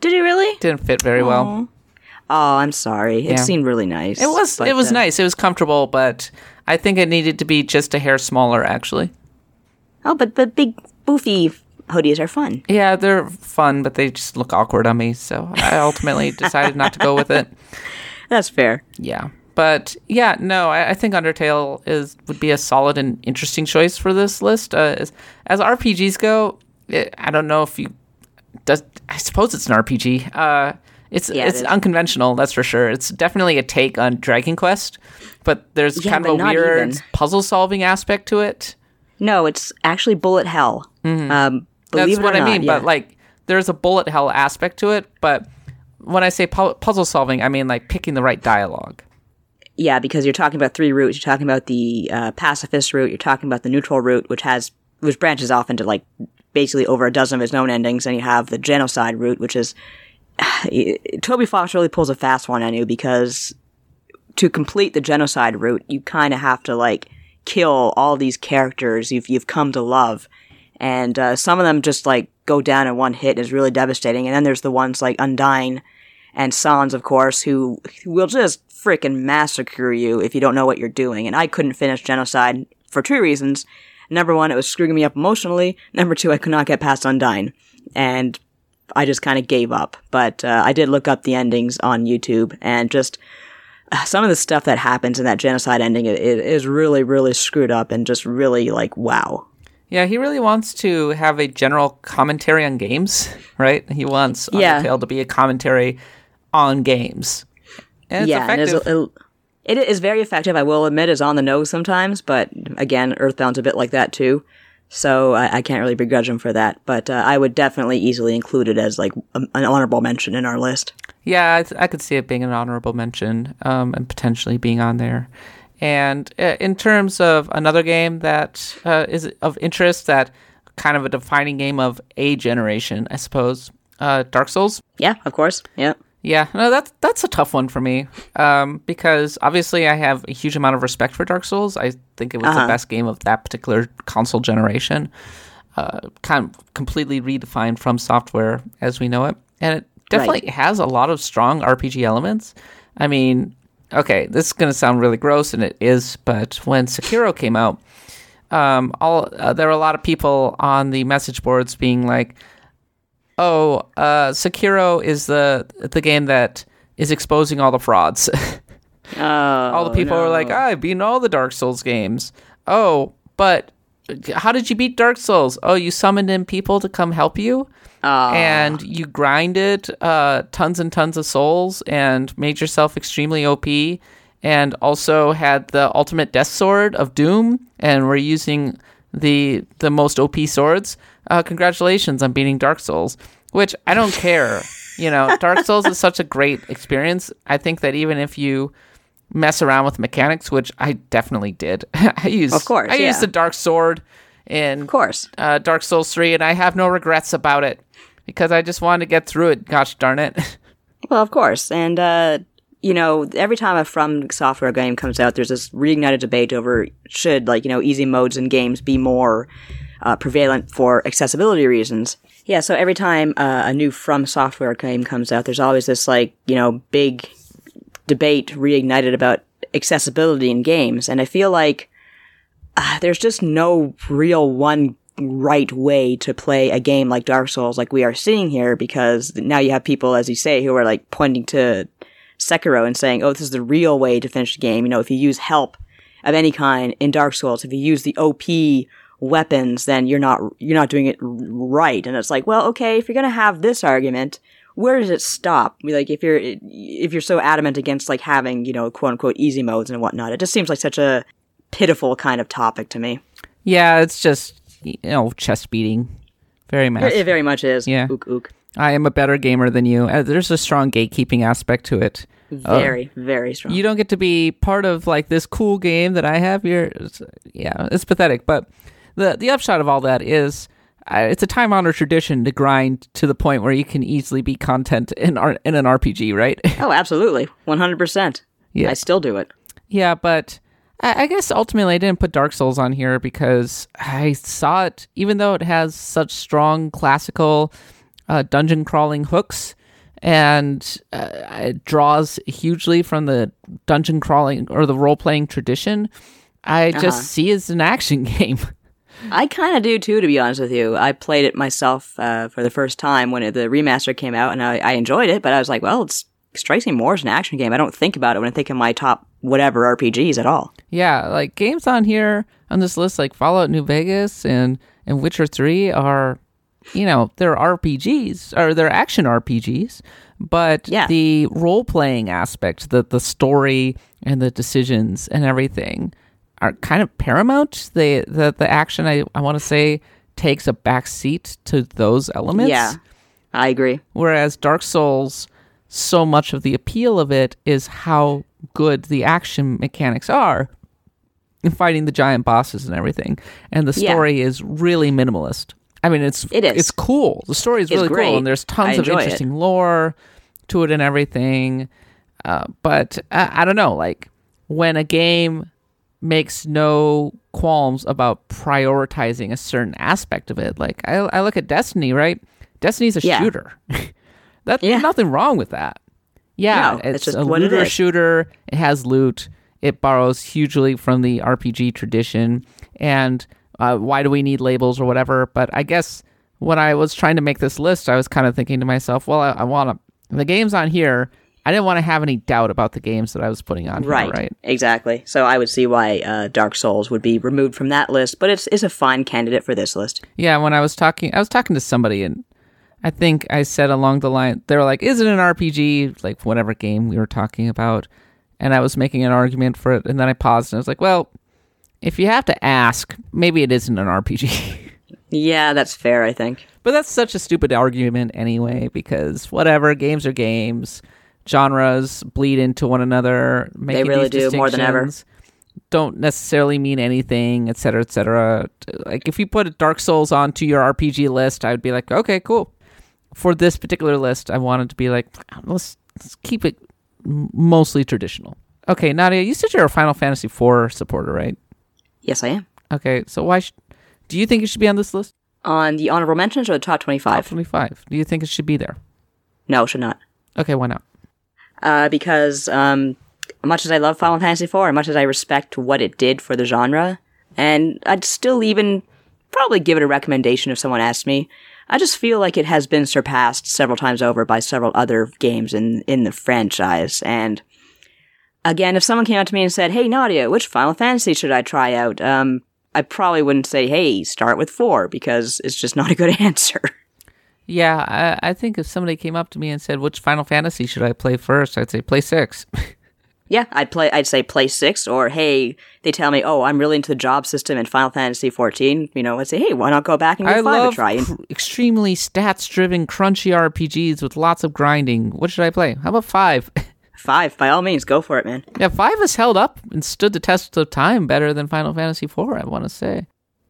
Did you really? Didn't fit very well. Oh, I'm sorry. It Yeah. seemed really nice. It was it was uh, nice. It was comfortable, but I think it needed to be just a hair smaller. Actually, Oh, but but big boofy hoodies are fun. yeah, they're fun, but they just look awkward on me. So I ultimately <laughs> decided not to go with it. That's fair. Yeah, but yeah, no, I, I think Undertale is would be a solid and interesting choice for this list. Uh, as, as RPGs go, it, I don't know if you does. I suppose it's an RPG. Uh, it's Yeah, it's is. unconventional, that's for sure. It's definitely a take on Dragon Quest, but there's Yeah, kind but of a weird even. puzzle solving aspect to it. No, it's actually bullet hell. Um, believe Mm-hmm. That's it what I mean. yeah. But like, there's a bullet hell aspect to it. But when I say pu- puzzle solving, I mean like picking the right dialogue. yeah, because you're talking about three routes. You're talking about the uh, pacifist route. You're talking about the neutral route, which has which branches off into like basically over a dozen of its own endings. And you have the genocide route, which is <sighs> Toby Fox really pulls a fast one on you because to complete the genocide route, you kind of have to like kill all these characters you've you've come to love, and uh, some of them just like go down in one hit is really devastating. And then there's the ones like Undyne and Sans, of course, who will just freaking massacre you if you don't know what you're doing. And I couldn't finish genocide for two reasons. Number one, it was screwing me up emotionally. Number two, I could not get past Undyne, and I just kind of gave up. But uh, I did look up the endings on YouTube, and just uh, some of the stuff that happens in that genocide ending it, it is really, really screwed up, and just really like wow. Yeah, he really wants to have a general commentary on games, right? He wants Yeah. Undertale to be a commentary on games. And it's yeah, and effective. it's, it is very effective. I will admit, is on the nose sometimes, but again, Earthbound's a bit like that too. So I, I can't really begrudge him for that. But uh, I would definitely easily include it as like a, an honorable mention in our list. Yeah, I, I could see it being an honorable mention um, and potentially being on there. And uh, in terms of another game that uh, is of interest, that kind of a defining game of a generation, I suppose, uh, Dark Souls. Yeah, of course. Yeah. Yeah, no, that's that's a tough one for me um, because obviously I have a huge amount of respect for Dark Souls. I think it was the Uh-huh. best game of that particular console generation, uh, kind of completely redefined from software as we know it, and it definitely has a lot of strong RPG elements. I mean, okay, this is going to sound really gross, and it is, but when Sekiro came out, um, all uh, there were a lot of people on the message boards being like, "Oh, uh, Sekiro is the the game that is exposing all the frauds." Oh, <laughs> all the people are like, "I've beaten all the Dark Souls games." Oh, but how did you beat Dark Souls? Oh, you summoned in people to come help you, oh, and you grinded uh, tons and tons of souls and made yourself extremely OP, and also had the ultimate death sword of Doom, and were using the the most OP swords. Uh, congratulations on beating Dark Souls, which I don't care. You know, <laughs> Dark Souls is such a great experience. I think that even if you mess around with mechanics, which I definitely did, <laughs> I used Of course, I used the Dark Sword in of course. uh, Dark Souls 3, and I have no regrets about it because I just wanted to get through it. Gosh darn it. <laughs> Well, of course. And, uh, you know, every time a From Software game comes out, there's this reignited debate over should, like, you know, easy modes in games be more uh, prevalent for accessibility reasons. Yeah, so every time uh, a new From Software game comes out, there's always this, like, you know, big debate reignited about accessibility in games. And I feel like uh, there's just no real one right way to play a game like Dark Souls, like we are seeing here, because now you have people, as you say, who are like pointing to Sekiro and saying, "Oh, this is the real way to finish the game." You know, if you use help of any kind in Dark Souls, if you use the OP weapons, then you're not you're not doing it right. And it's like, well, okay, if you're gonna have this argument, where does it stop? Like, if you're if you're so adamant against like having you know quote unquote easy modes and whatnot, it just seems like such a pitiful kind of topic to me. Yeah, it's just you know chest beating, very much. It very much is. Yeah. Ook ook. I am a better gamer than you. Uh, There's a strong gatekeeping aspect to it. Very, very strong. You don't get to be part of like this cool game that I have. You're, it's- yeah, it's pathetic. But the the upshot of all that is, uh, it's a time honored tradition to grind to the point where you can easily be content in R- in an RPG, right? <laughs> oh, absolutely, one hundred percent. Yeah. I still do it. yeah, but I, I guess ultimately I didn't put Dark Souls on here because I saw it, even though it has such strong classical uh, dungeon crawling hooks. And uh, it draws hugely from the dungeon crawling or the role playing tradition. I Uh-huh. just see it as an action <laughs> game. I kind of do too, to be honest with you. I played it myself uh, for the first time when it, the remaster came out, and I, I enjoyed it. But I was like, well, it's strikes me more as an action game. I don't think about it when I think of my top whatever RPGs at all. yeah, like games on here on this list, like Fallout New Vegas and and Witcher Three, are you know they're RPGs or they're action RPGs, but Yeah. the role playing aspect, the the story and the decisions and everything are kind of paramount. They the the action I I want to say takes a back seat to those elements. Yeah, I agree. Whereas Dark Souls, so much of the appeal of it is how good the action mechanics are in fighting the giant bosses and everything. And the Yeah. story is really minimalist. I mean, it's It is. it's cool. The story is It's really great. cool, and there's tons of enjoy it. interesting lore to it and everything. Uh, but I, I don't know, like when a game makes no qualms about prioritizing a certain aspect of it. Like I, I look at Destiny, right? Destiny's a Yeah. shooter. <laughs> That's Yeah. nothing wrong with that. Yeah, No, it's it's, just a it looter is. shooter. It has loot. It borrows hugely from the RPG tradition. And uh, why do we need labels or whatever? But I guess when I was trying to make this list, I was kind of thinking to myself, well, I, I want to. The games on here, I didn't want to have any doubt about the games that I was putting on Right, here, right? exactly. So I would see why uh, Dark Souls would be removed from that list, but it's it's a fine candidate for this list. Yeah, when I was talking, I was talking to somebody, and I think I said along the line, they were like, "Is it an RPG?" Like whatever game we were talking about, and I was making an argument for it, and then I paused and I was like, "Well, if you have to ask, maybe it isn't an RPG." <laughs> Yeah, that's fair. I think. but that's such a stupid argument anyway, because whatever, games are games, genres bleed into one another. Making really do, more than ever. Don't necessarily mean anything, etc., etc. Like if you put Dark Souls onto your RPG list, I would be like, okay, cool. For this particular list, I wanted to be like, let's, let's keep it mostly traditional. Okay, Nadia, you said you're a Final Fantasy IV supporter, right? Yes, I am. Okay, so why? Sh- do you think it should be on this list? On the honorable mentions or the top twenty-five? Top twenty-five. Do you think it should be there? No, it should not. Okay, why not? Uh, because um, much as I love Final Fantasy IV, and much as I respect what it did for the genre, and I'd still even probably give it a recommendation if someone asked me. I just feel like it has been surpassed several times over by several other games in in the franchise. And again, if someone came up to me and said, "Hey, Nadia, which Final Fantasy should I try out?" Um, I probably wouldn't say, "Hey, start with four because it's just not a good <laughs> answer. Yeah, I, I think if somebody came up to me and said, "Which Final Fantasy should I play first? I'd say play six. <laughs> Yeah, I'd play. I'd say play six, or hey, they tell me, oh, I'm really into the job system in Final Fantasy 14. You know, I'd say, hey, why not go back and give I five a try? And cr- extremely stats-driven, crunchy RPGs with lots of grinding. What should I play? How about five? <laughs> five, by all means, go for it, man. yeah, five has held up and stood the test of time better than Final Fantasy IV. I want to say.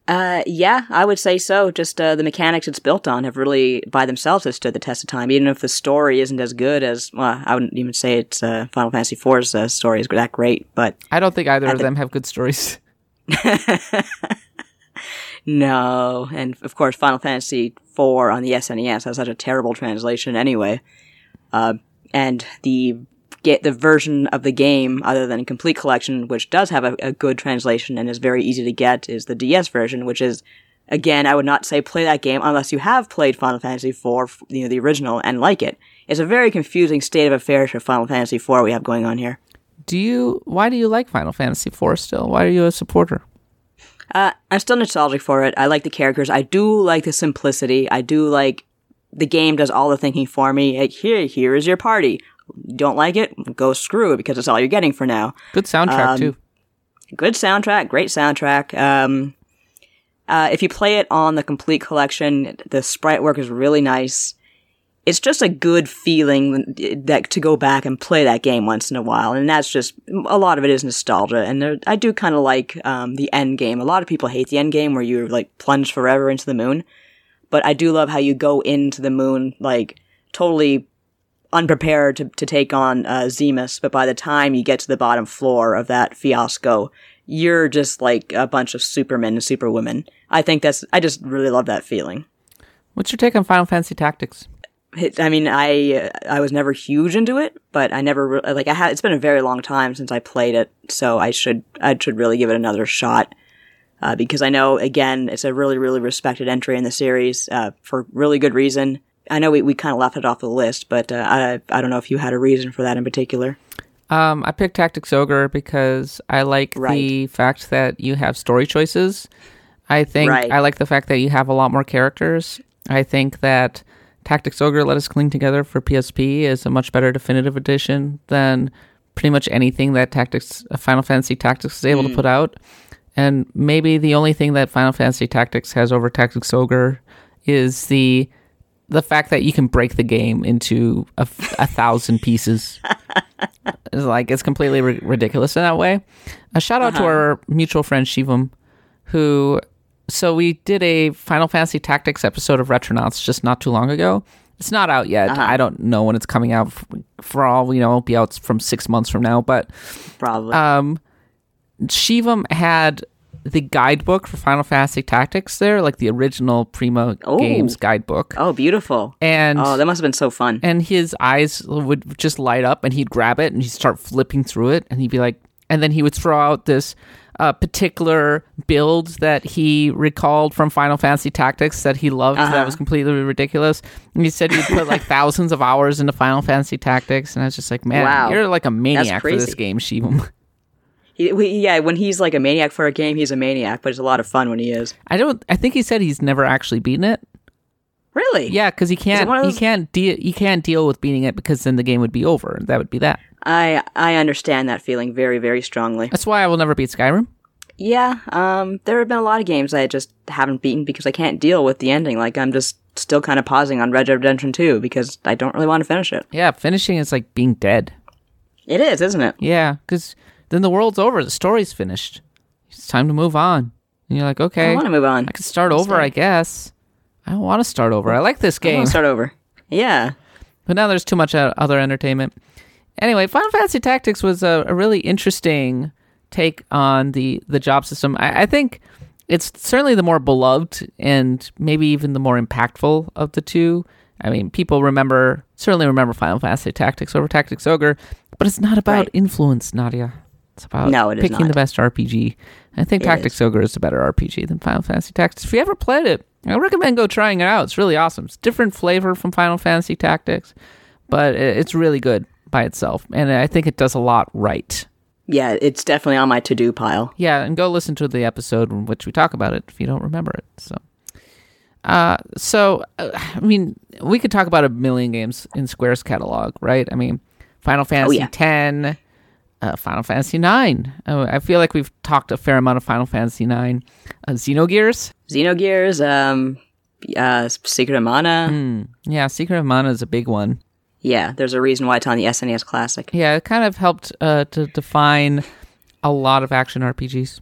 Uh, yeah, I would say so. Just uh, the mechanics it's built on have really, by themselves, have stood the test of time. Even if the story isn't as good as, well, I wouldn't even say it's uh, Final Fantasy IV's uh, story is that great, but I don't think either of the- them have good stories. <laughs> <laughs> No, and of course, Final Fantasy IV on the SNES has such a terrible translation anyway. Uh, and the get the version of the game other than complete collection, which does have a, a good translation and is very easy to get, is the DS version, which is Again, I would not say play that game unless you have played Final Fantasy IV, you know, the original, and like it. It's a very confusing state of affairs for Final Fantasy IV we have going on here. Do you? Why do you like Final Fantasy IV still? Why are you a supporter? Uh, I'm still nostalgic for it. I like the characters. I do like the simplicity. I do like the game does all the thinking for me. Like, here, here is your party. Don't like it? Go screw it because it's all you're getting for now. Good soundtrack Um, too. Good soundtrack, great soundtrack. Um, uh, if you play it on the complete collection, the sprite work is really nice. It's just a good feeling that to go back and play that game once in a while, and that's just a lot of it is nostalgia. And there, I do kind of like um, the end game. A lot of people hate the end game where you like plunge forever into the moon, but I do love how you go into the moon like totally unprepared to, to take on uh, Zemus, but by the time you get to the bottom floor of that fiasco, you're just like a bunch of supermen and superwomen. I think that's, I just really love that feeling. What's your take on Final Fantasy Tactics? It, I mean, I uh, I was never huge into it, but I never re- like I had. It's been a very long time since I played it, so I should I should really give it another shot uh, because I know again it's a really really respected entry in the series uh, for really good reason. I know we, we kind of left it off the list, but uh, I I don't know if you had a reason for that in particular. Um, I picked Tactics Ogre because I like the fact that you have story choices. I think Right. I like the fact that you have a lot more characters. I think that Tactics Ogre Let Us Cling Together for PSP is a much better definitive edition than pretty much anything that Tactics uh, Final Fantasy Tactics is able to put out. And maybe the only thing that Final Fantasy Tactics has over Tactics Ogre is the the fact that you can break the game into a thousand pieces. <laughs> is like it's completely ri- ridiculous in that way. A shout out to our mutual friend Shivam, who so we did a Final Fantasy Tactics episode of Retronauts just not too long ago. It's not out yet. I don't know when it's coming out. For all we know, it'll be out from six months from now. But Probably. um, Shivam had the guidebook for Final Fantasy Tactics there, like the original Prima Oh. Games guidebook, oh, beautiful. and Oh, that must have been so fun. and his eyes would just light up and he'd grab it and he'd start flipping through it and he'd be like and then he would throw out this uh, particular build that he recalled from Final Fantasy Tactics that he loved that was completely ridiculous. And he said he'd put like <laughs> thousands of hours into Final Fantasy Tactics and I was just like, man, Wow. you're like a maniac for this game, Shivam. He, we, yeah, when he's like a maniac for a game, he's a maniac, but it's a lot of fun when he is. I don't I think he said he's never actually beaten it. Really? Yeah, because he can't of he can't de- he can't deal with beating it because then the game would be over. And that would be that. I I understand that feeling very very strongly. That's why I will never beat Skyrim. Yeah, um, there have been a lot of games I just haven't beaten because I can't deal with the ending. Like I'm just still kind of pausing on Red Dead Redemption 2 because I don't really want to finish it. Yeah, finishing is like being dead. It is, isn't it? Yeah, because then the world's over. The story's finished. It's time to move on. And you're like, okay, I want to move on. I can start over, I guess. I don't want to start over. I like this I game, want to start over. Yeah. but now there's too much uh, other entertainment. Anyway, Final Fantasy Tactics was a, a really interesting take on the the job system. I, I think it's certainly the more beloved and maybe even the more impactful of the two. I mean, people remember certainly remember Final Fantasy Tactics over Tactics Ogre, but it's not about Right. influence, Nadia. It's about No, it is picking the best RPG. I think It Tactics Ogre is a better RPG than Final Fantasy Tactics. If you ever played it, I recommend go trying it out. It's really awesome. It's different flavor from Final Fantasy Tactics, but it's really good by itself, and I think it does a lot right. Yeah, it's definitely on my to-do pile. Yeah, and go listen to the episode in which we talk about it if you don't remember it. So, uh, so uh, I mean, we could talk about a million games in Square's catalog, right? I mean, Final Fantasy yeah. X, uh, Final Fantasy Nine. Uh, I feel like we've talked a fair amount of Final Fantasy Nine. Uh, Xenogears, Xenogears, um, uh, Secret of Mana. Hmm. yeah, Secret of Mana is a big one. Yeah, there's a reason why it's on the SNES Classic. Yeah, it kind of helped uh, to define a lot of action RPGs.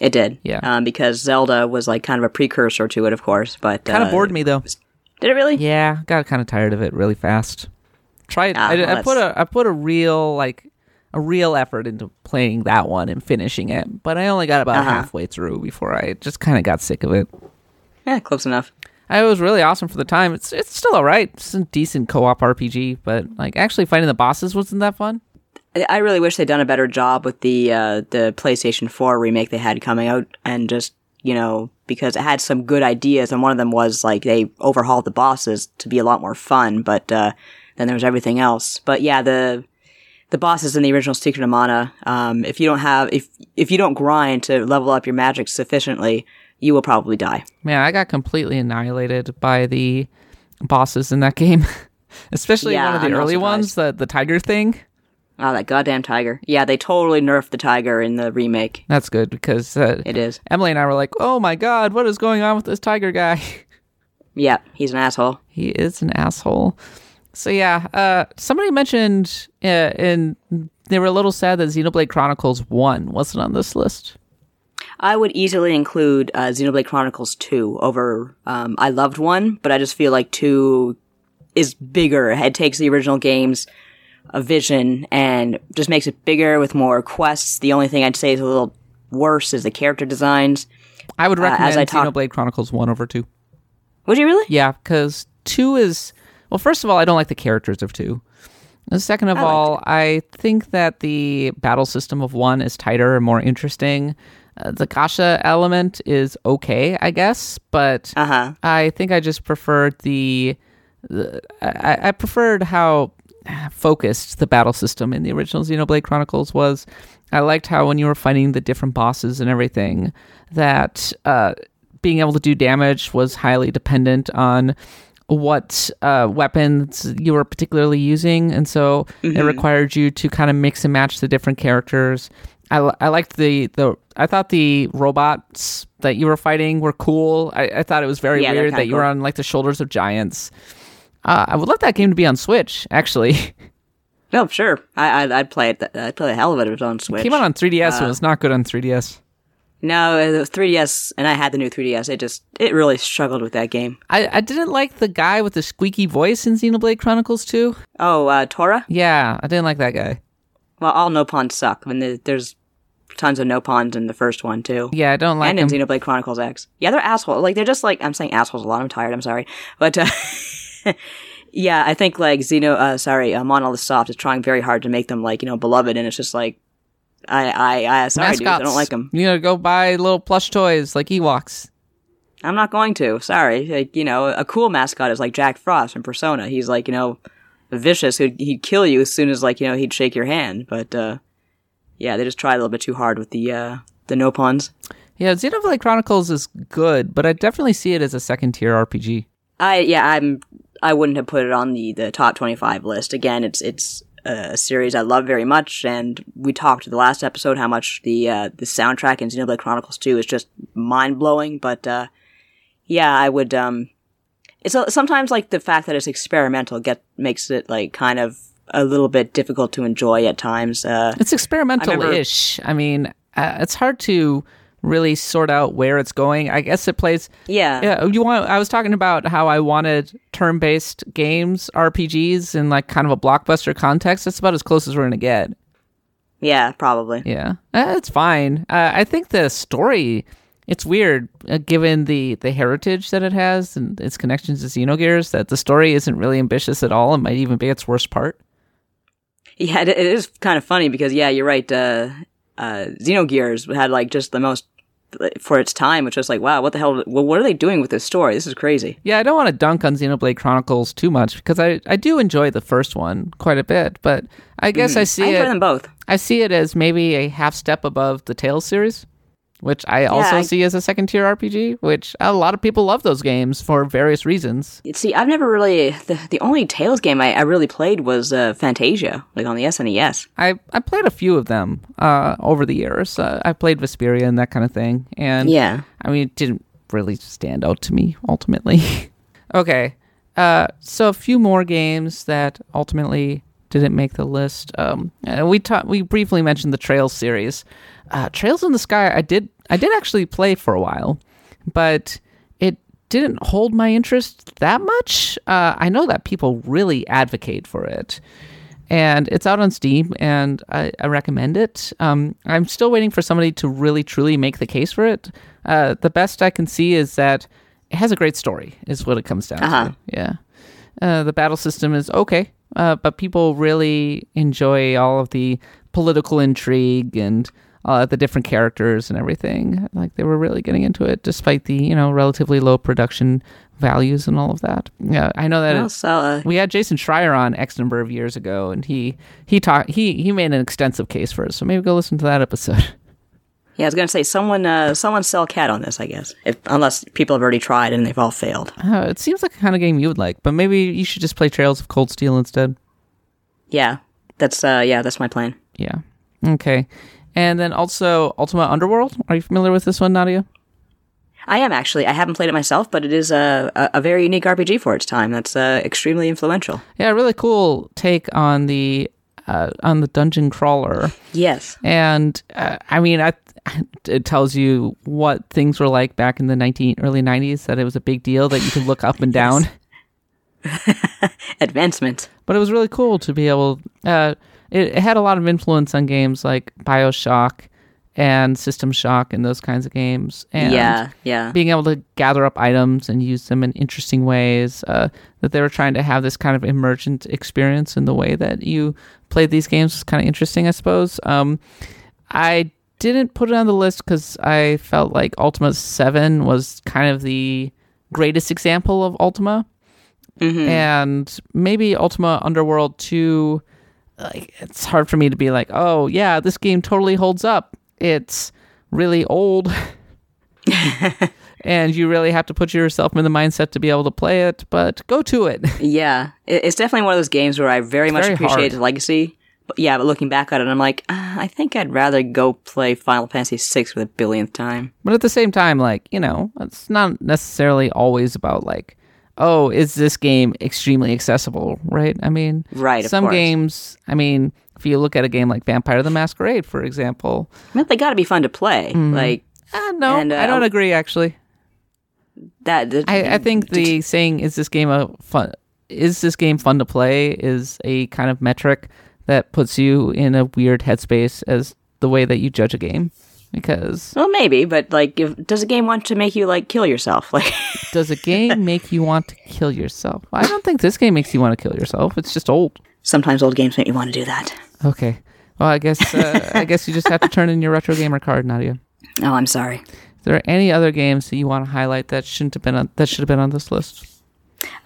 It did. Yeah. Um, because Zelda was like kind of a precursor to it, of course, but Kind of uh, bored me though. Did it really? Yeah, got kind of tired of it really fast. Tried. Ah, I, well, I put a I put a real like a real effort into playing that one and finishing it, but I only got about Uh-huh. halfway through before I just kind of got sick of it. Yeah, close enough. It was really awesome for the time. It's it's still alright. It's a decent co-op RPG, but like actually fighting the bosses wasn't that fun. I- I really wish they'd done a better job with the uh, the PlayStation 4 remake they had coming out, and just you know because it had some good ideas, and one of them was like they overhauled the bosses to be a lot more fun. But uh, then there was everything else. But yeah, the the bosses in the original Secret of Mana, um, if you don't have if if you don't grind to level up your magic sufficiently, you will probably die. Man, I got completely annihilated by the bosses in that <laughs> game, especially Yeah, one of the I'm early ones, the the tiger thing. Oh, that goddamn tiger! Yeah, they totally nerfed the tiger in the remake. That's good because uh, It is. Emily and I were like, "Oh my god, what is going on with this tiger guy?" <laughs> Yeah, he's an asshole. he is an asshole. So yeah, uh, somebody mentioned uh, and they were a little sad that Xenoblade Chronicles One wasn't on this list. I would easily include uh, Xenoblade Chronicles 2 over. Um, I loved 1, but I just feel like 2 is bigger. It takes the original game's a vision and just makes it bigger with more quests. The only thing I'd say is a little worse is the character designs. I would Uh, as recommend I talk- Xenoblade Chronicles One over Two. Would you really? Yeah, because two is well. First of all, I don't like the characters of two. And second of I all, I think that the battle system of one is tighter and more interesting. Uh, the gacha element is okay, I guess, but Uh huh. I think I just preferred the, the I, I preferred how focused the battle system in the original Xenoblade Chronicles was. I liked how when you were fighting the different bosses and everything, that uh, being able to do damage was highly dependent on what uh, weapons you were particularly using, and so it required you to kind of mix and match the different characters. I, I liked the, the I thought the robots that you were fighting were cool. I, I thought it was very Yeah, weird that you were on like the shoulders of giants. Uh, I would love that game to be on Switch. Actually, <laughs> No, sure. I, I'd, I'd play it. I'd play the hell of it it was on Switch. came out on 3DS Uh, and was not good on 3DS. No, it was 3DS, and I had the new 3DS. It just, it really struggled with that game. I, I didn't like the guy with the squeaky voice in Xenoblade Chronicles 2. Oh, uh, Tora? Yeah, I didn't like that guy. Well, all Nopons suck. I mean, there's tons of Nopons in the first one, too. Yeah, I don't like and in him. Xenoblade Chronicles X. Yeah, they're assholes. Like they're just like I'm saying assholes a lot. I'm tired. I'm sorry, but uh, <laughs> yeah, I think like Xeno, uh, sorry, uh, Monolith Soft is trying very hard to make them like you know beloved, and it's just like I, I, I sorry, dude, I don't like them. You know, go buy little plush toys like Ewoks. I'm not going to. Sorry, like you know, a cool mascot is like Jack Frost from Persona. He's like you know vicious. He'd, he'd kill you as soon as like you know he'd shake your hand. But uh, yeah, they just tried a little bit too hard with the uh, the Nopons. Yeah, Xenoblade Chronicles is good, but I definitely see it as a second tier RPG. I yeah, I'm I wouldn't have put it on the the top 25 list. Again, it's it's a series I love very much and we talked the last episode how much the uh the soundtrack in Xenoblade Chronicles 2 is just mind-blowing, but uh yeah, I would um it's a, sometimes like the fact that it's experimental get makes it like kind of a little bit difficult to enjoy at times. Uh It's experimental-ish. I, mean, uh, it's hard to really sort out where it's going. I guess it plays. yeah. Yeah, you want. I was talking about how I wanted turn-based games, RPGs, in like kind of a blockbuster context. That's about as close as we're gonna get. Yeah, probably. Yeah, uh, it's fine. Uh, I think the story. It's weird, uh, given the the heritage that it has and its connections to Xenogears, that the story isn't really ambitious at all. It might even be its worst part. Yeah, it, it is kind of funny because yeah, you're right. Uh, uh, Xenogears had like just the most for its time, which was like, wow, what the hell? Well, what are they doing with this story? This is crazy. Yeah, I don't want to dunk on Xenoblade Chronicles too much because I, I do enjoy the first one quite a bit, but I guess I see I enjoy it them both. I see it as maybe a half step above the Tales series, which I also I- see as a second tier RPG, which a lot of people love those games for various reasons. See, I've never really the, the only Tales game I, I really played was uh, Fantasia, like on the SNES. I, I played a few of them uh, over the years. Uh, I played Vesperia and that kind of thing, and Yeah, I mean, it didn't really stand out to me ultimately. <laughs> okay, uh, so a few more games that ultimately didn't make the list. Um, we ta- we briefly mentioned the Trails series. Uh, Trails in the Sky, I did I did actually play for a while, but it didn't hold my interest that much. Uh, I know that people really advocate for it. And it's out on Steam, and I, I recommend it. Um, I'm still waiting for somebody to really, truly make the case for it. Uh, the best I can see is that it has a great story, is what it comes down Uh-huh. to. Yeah. Uh, the battle system is okay, uh, but people really enjoy all of the political intrigue and uh, the different characters and everything. Like they were really getting into it, despite the you know relatively low production values and all of that. Yeah, I know that Well, so, uh, we had Jason Schreier on X number of years ago, and he he talked he he made an extensive case for it. So maybe go listen to that episode. <laughs> yeah, I was gonna say someone, uh, someone sell Kat on this, I guess. If, unless people have already tried and they've all failed. Uh, it seems like a kind of game you would like, but maybe you should just play Trails of Cold Steel instead. Yeah, that's, uh, yeah, that's my plan. Yeah. Okay. And then also Ultima Underworld. Are you familiar with this one, Nadia? I am actually. I haven't played it myself, but it is a, a, a very unique RPG for its time. That's uh, extremely influential. Yeah, really cool take on the uh, on the dungeon crawler. Yes. And uh, I mean, I, <laughs> it tells you what things were like back in the 19 early 90s. That it was a big deal that you could look up and down. <laughs> Advancement. But it was really cool to be able. Uh, it, it had a lot of influence on games like Bioshock and System Shock and those kinds of games. And yeah, yeah. being able to gather up items and use them in interesting ways. Uh, that they were trying to have this kind of emergent experience in the way that you played these games was kind of interesting, I suppose. Um, I didn't put it on the list because I felt like Ultima 7 was kind of the greatest example of Ultima. Mm-hmm. And maybe Ultima Underworld 2 like it's hard for me to be like, "Oh, yeah, this game totally holds up." It's really old. <laughs> and you really have to put yourself in the mindset to be able to play it, but go to it. Yeah, it's definitely one of those games where I very much very appreciate hard. its legacy. But yeah, but looking back at it, I'm like, uh, I think I'd rather go play Final Fantasy VI for the billionth time. But at the same time, like, you know, it's not necessarily always about like, oh, is this game extremely accessible, right? I mean, Right, some games, I mean, if you look at a game like Vampire the Masquerade, for example, I mean, they got to be fun to play. Like uh, no, And, uh, I don't agree actually. that. that- I, I think the saying is this game a fun is this game fun to play is a kind of metric that puts you in a weird headspace as the way that you judge a game because well, maybe, but like, if, does a game want to make you like kill yourself? <laughs> Like, does a game make you want to kill yourself i don't think this game makes you want to kill yourself it's just old sometimes old games make you want to do that. okay well i guess uh, <laughs> i guess you just have to turn in your retro gamer card nadia Oh, I'm sorry. is there any other games that you want to highlight that shouldn't have been on that should have been on this list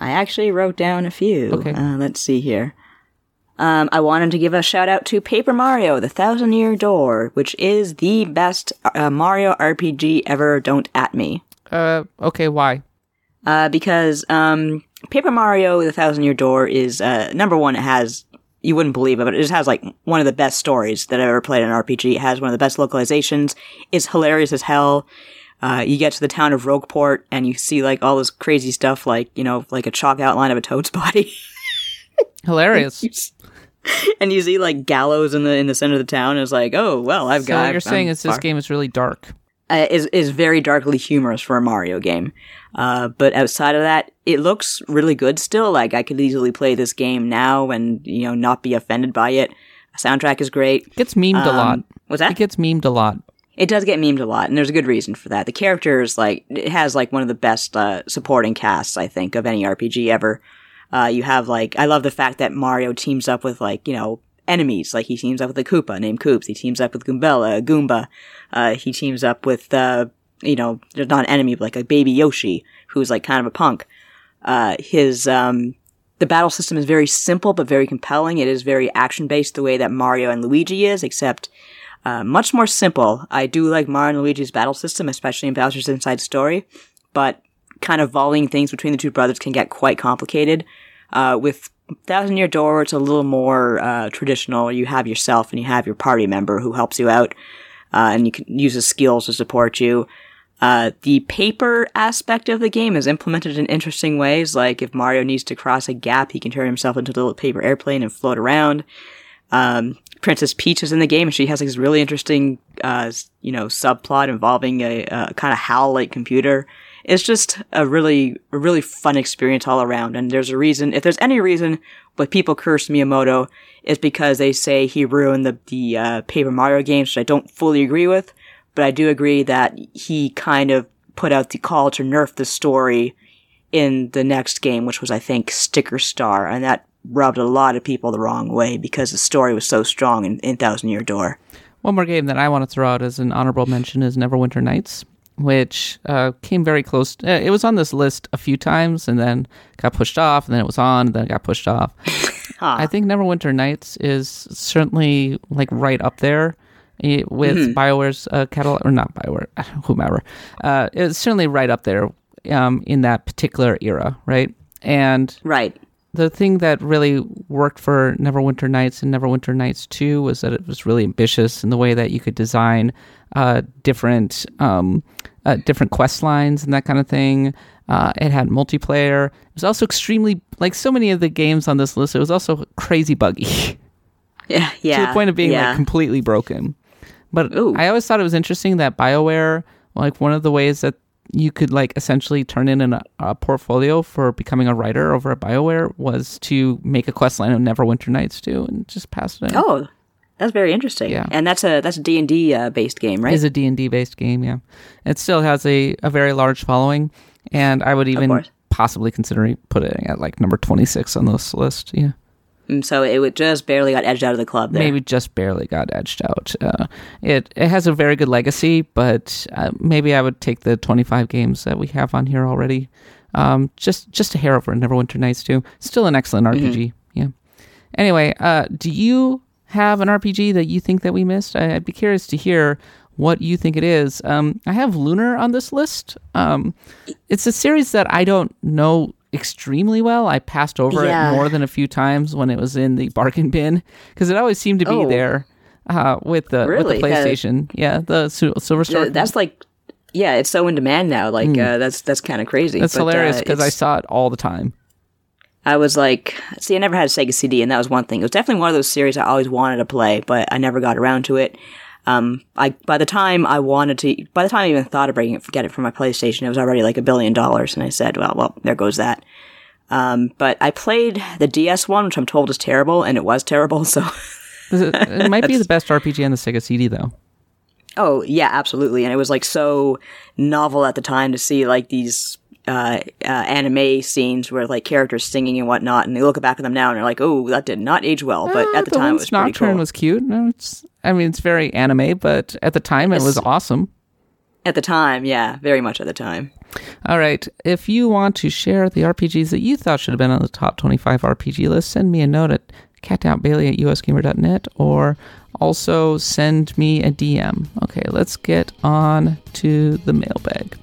I actually wrote down a few. Okay. Uh, let's see here. Um, I wanted to give a shout out to Paper Mario: The Thousand Year Door, which is the best uh, Mario RPG ever. Don't at me. uh okay why Uh, because um, Paper Mario: The Thousand Year Door is uh, number one. It has you wouldn't believe it, but it just has like one of the best stories that I've ever played in an RPG. It has one of the best localizations. It's hilarious as hell. Uh, you get to the town of Rogueport and you see like all this crazy stuff, like you know, like a chalk outline of a toad's <laughs> body. hilarious <laughs> and you see like gallows in the in the center of the town. And it's like, oh well, I've so got. what you're saying I'm is this game is really dark uh, is is very darkly humorous for a Mario game. Uh, but outside of that, it looks really good still. Like I could easily play this game now and you know not be offended by it. The soundtrack is great. It gets memed a lot. Um, What's that? It gets memed a lot. It does get memed a lot, and there's a good reason for that. The characters, like, it has like one of the best uh, supporting casts, I think, of any RPG ever. Uh, you have like, I love the fact that Mario teams up with like, you know, enemies. Like he teams up with a Koopa named Koops. He teams up with Goombella, Goomba. Uh, he teams up with, uh, you know, not an enemy, but like a baby Yoshi, who's like kind of a punk. Uh, his, um, the battle system is very simple but very compelling. It is very action based the way that Mario and Luigi is, except uh, much more simple. I do like Mario and Luigi's battle system, especially in Bowser's Inside Story, but kind of volleying things between the two brothers can get quite complicated. Uh, with Thousand Year Door, it's a little more uh, traditional. You have yourself and you have your party member who helps you out, uh, and you can use his skills to support you. Uh, the paper aspect of the game is implemented in interesting ways. Like if Mario needs to cross a gap, he can turn himself into a little paper airplane and float around. Um, Princess Peach is in the game, and she has this really interesting, uh, you know, subplot involving a, a kind of HAL-like computer. It's just a really, really fun experience all around. And there's a reason, if there's any reason why people curse Miyamoto, it's because they say he ruined the the uh, Paper Mario games, which I don't fully agree with. But I do agree that he kind of put out the call to nerf the story in the next game, which was I think Sticker Star, and that rubbed a lot of people the wrong way because the story was so strong in, in Thousand Year Door. One more game that I want to throw out as an honorable mention is Neverwinter Nights, which uh, came very close. uh, it was on this list a few times and then got pushed off, and then it was on, and then it got pushed off. <laughs> Huh. I think Neverwinter Nights is certainly like right up there eh, with Bioware's uh, catalog, or not Bioware, <laughs> whomever. Uh, it's certainly right up there um, in that particular era, right? And right. The thing that really worked for Neverwinter Nights and Neverwinter Nights 2 was that it was really ambitious in the way that you could design uh, different um, uh, different quest lines and that kind of thing. Uh, it had multiplayer. It was also extremely like so many of the games on this list. It was also crazy buggy <laughs> Yeah. Yeah. <laughs> to the point of being yeah. like completely broken. But Ooh. I always thought it was interesting that BioWare, like one of the ways that you could like essentially turn in an, a portfolio for becoming a writer over at BioWare was to make a quest line of Neverwinter Nights too, and just pass it in. Oh, that's very interesting. Yeah. And that's a that's a D and D uh, based game, right? Is a D&D based game, yeah. It still has a, a very large following, and I would even possibly consider putting it at like number 26 on this list, yeah. Mm, so it would just barely got edged out of the club there. maybe just barely got edged out. Uh, it it has a very good legacy, but uh, maybe I would take the 25 games that we have on here already. Um, just just a hair over Neverwinter Nights too. Still an excellent RPG. Yeah. Anyway, uh, do you have an RPG that you think that we missed? I, I'd be curious to hear what you think it is. Um, I have Lunar on this list. Um, it's a series that I don't know extremely well. I passed over Yeah. it more than a few times when it was in the bargain bin because it always seemed to be Oh. there uh, with the Really? with the Yeah. PlayStation. Yeah, the Sil- Silver Star. Th- that's like, yeah, it's so in demand now. Like uh, that's that's kind of crazy. That's But, hilarious uh, because I saw it all the time. I was like, see, I never had a Sega CD, and that was one thing. It was definitely one of those series I always wanted to play, but I never got around to it. Um, I by the time I wanted to, by the time I even thought of bringing it, get it from my PlayStation, it was already like a billion dollars, and I said, well, well, there goes that. Um, but I played the DS one, which I'm told is terrible, and it was terrible. So, it might be <laughs> the best RPG on the Sega CD though. oh yeah, absolutely, and it was like so novel at the time to see like these uh, uh, anime scenes where like characters singing and whatnot, and they look back at them now and they're like, oh, that did not age well. But Uh, at the, time, it was pretty Nocturne cool. was cute. It's I mean it's very anime, but at the time it was awesome. At the time, yeah, very much at the time. All right. If you want to share the RPGs that you thought should have been on the top 25 RPG list, send me a note at catdownbailey at usgamer.net or also send me a DM. Okay, let's get on to the mailbag.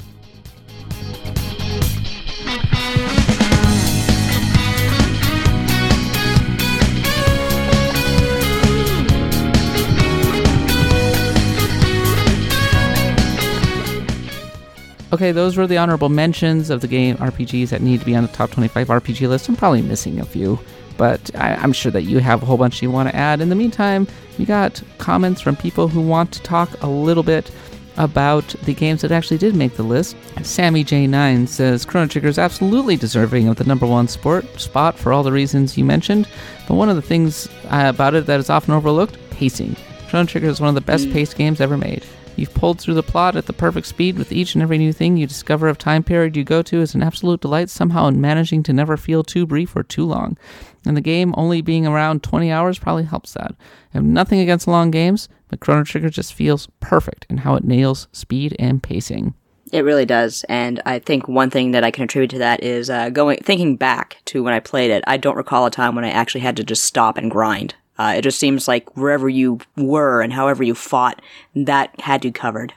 Okay, those were the honorable mentions of the game RPGs that need to be on the top 25 RPG list. I'm probably missing a few, but I, I'm sure that you have a whole bunch you want to add. In the meantime, we got comments from people who want to talk a little bit about the games that actually did make the list. Sammy J9 says Chrono Trigger is absolutely deserving of the number one sport spot for all the reasons you mentioned, but one of the things uh, about it that is often overlooked pacing. Chrono Trigger is one of the best paced games ever made. You've pulled through the plot at the perfect speed with each and every new thing you discover of time period you go to is an absolute delight somehow in managing to never feel too brief or too long. And the game only being around 20 hours probably helps that. I have nothing against long games, but Chrono Trigger just feels perfect in how it nails speed and pacing. It really does, and I think one thing that I can attribute to that is uh, going thinking back to when I played it. I don't recall a time when I actually had to just stop and grind. Uh, it just seems like wherever you were and however you fought, that had you covered.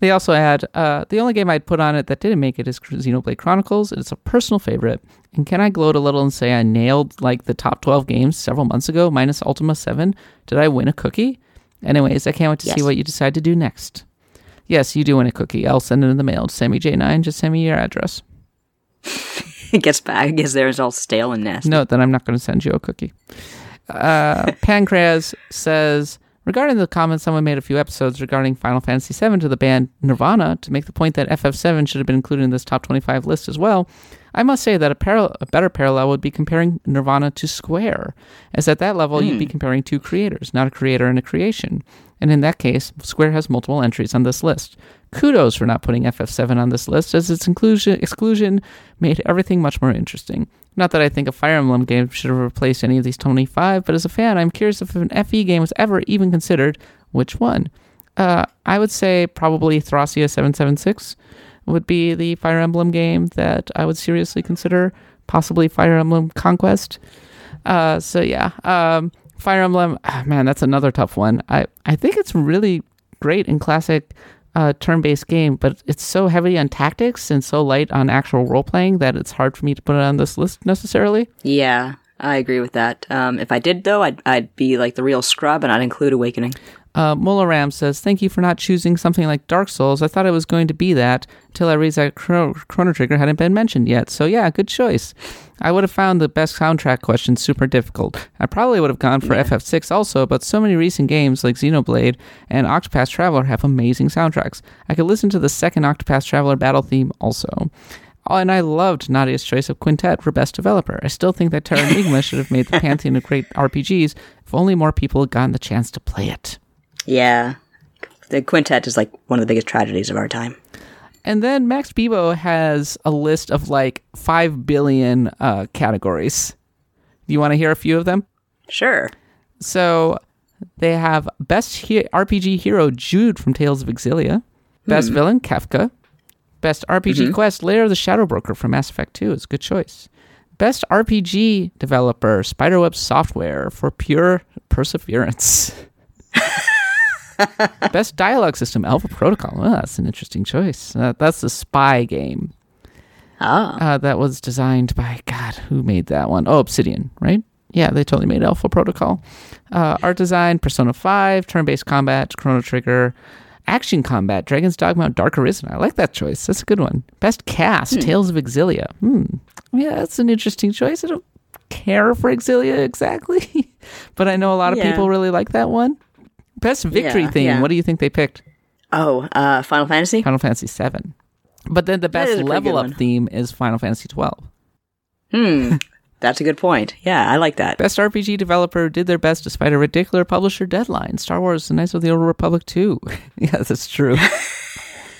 They also had uh, the only game I'd put on it that didn't make it is Xenoblade Chronicles. It's a personal favorite. And can I gloat a little and say I nailed like the top 12 games several months ago, minus Ultima 7? Did I win a cookie? Anyways, I can't wait to see what you decide to do next. Yes, you do win a cookie. I'll send it in the mail. To Sammy J9, just send me your address. <laughs> it gets back, gets there, it's all stale and nasty. No, then I'm not going to send you a cookie. Uh, Pancraz says regarding the comment someone made a few episodes regarding Final Fantasy VII to the band Nirvana to make the point that FF7 should have been included in this top 25 list as well. I must say that a, paral- a better parallel would be comparing Nirvana to Square, as at that level you'd be comparing two creators, not a creator and a creation. And in that case, Square has multiple entries on this list. Kudos for not putting FF7 on this list, as its inclusion exclusion made everything much more interesting. Not that I think a Fire Emblem game should have replaced any of these 25, but as a fan, I'm curious if an FE game was ever even considered, which one? Uh, I would say probably Thracia 776 would be the Fire Emblem game that I would seriously consider, possibly Fire Emblem Conquest. Uh, so yeah, um, Fire Emblem, ah, man, that's another tough one. I, I think it's really great in classic uh, turn-based game, but it's so heavy on tactics and so light on actual role playing that it's hard for me to put it on this list necessarily. Yeah, I agree with that. Um, if I did though, I'd I'd be like the real scrub, and I'd include Awakening. Uh, Mola Ram says, Thank you for not choosing something like Dark Souls. I thought it was going to be that until I realized that Chrono, Chrono Trigger hadn't been mentioned yet. So, yeah, good choice. I would have found the best soundtrack question super difficult. I probably would have gone for yeah. FF6 also, but so many recent games like Xenoblade and Octopath Traveler have amazing soundtracks. I could listen to the second Octopath Traveler battle theme also. Oh, and I loved Nadia's choice of Quintet for Best Developer. I still think that Terranigma should have made the <laughs> pantheon of great RPGs if only more people had gotten the chance to play it. Yeah. The quintet is like one of the biggest tragedies of our time. And then Max Bebo has a list of like 5 billion uh, categories. Do you want to hear a few of them? Sure. So they have Best he- RPG Hero Jude from Tales of Xillia, Best hmm. Villain Kefka, Best RPG mm-hmm. Quest Lair of the Shadow Broker from Mass Effect 2 is a good choice. Best RPG Developer Spiderweb Software for Pure Perseverance. <laughs> Best dialogue system, Alpha Protocol. Oh, that's an interesting choice. Uh, that's a spy game. Oh. Uh, that was designed by, God, who made that one? Oh, Obsidian, right? Yeah, they totally made Alpha Protocol. Uh, art design, Persona 5, turn based combat, Chrono Trigger, action combat, Dragon's Dogma, Dark Arisen. I like that choice. That's a good one. Best cast, hmm. Tales of Xillia. Hmm. Yeah, that's an interesting choice. I don't care for Xillia exactly, <laughs> but I know a lot of yeah. people really like that one. Best victory yeah, theme. Yeah. What do you think they picked? Oh, uh, Final Fantasy. Final Fantasy Seven. But then the best level up theme is Final Fantasy Twelve. Hmm. <laughs> That's a good point. Yeah, I like that. Best RPG developer did their best despite a ridiculous publisher deadline. Star Wars: The Knights of the Old Republic 2. <laughs> yeah, that's true.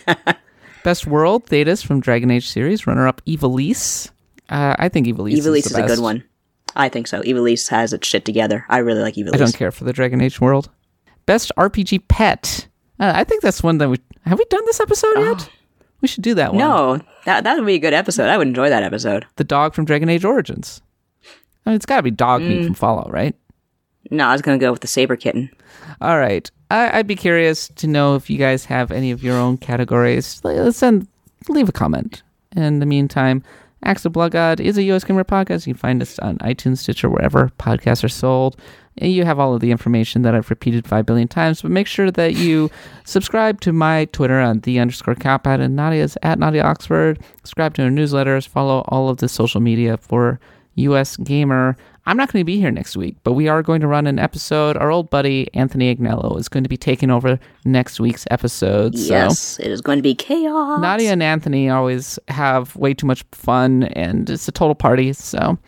<laughs> best world, Thedas from Dragon Age series. Runner up, Ivalice. Uh, I think Ivalice, Ivalice is, is a good one. I think so. Ivalice has its shit together. I really like Ivalice. I don't care for the Dragon Age world. Best RPG pet. Uh, I think that's one that we have we done this episode yet. Oh. We should do that one. No, that that would be a good episode. I would enjoy that episode. The dog from Dragon Age Origins. I mean, it's got to be dog mm. meat from Fallout, right? No, I was gonna go with the saber kitten. All right, I, would be curious to know if you guys have any of your own categories. Let's send leave a comment. In the meantime, Axe of Blood God is a US Gamer podcast. You can find us on iTunes, Stitcher, wherever podcasts are sold you have all of the information that I've repeated five billion times, but make sure that you <laughs> subscribe to my Twitter on the underscore Cowpad and Nadia's at Nadia Oxford. Subscribe to our newsletters, follow all of the social media for US Gamer. I'm not going to be here next week, but we are going to run an episode. Our old buddy Anthony Agnello is going to be taking over next week's episode. Yes, it is going to be chaos. Nadia and Anthony always have way too much fun, and it's a total party. So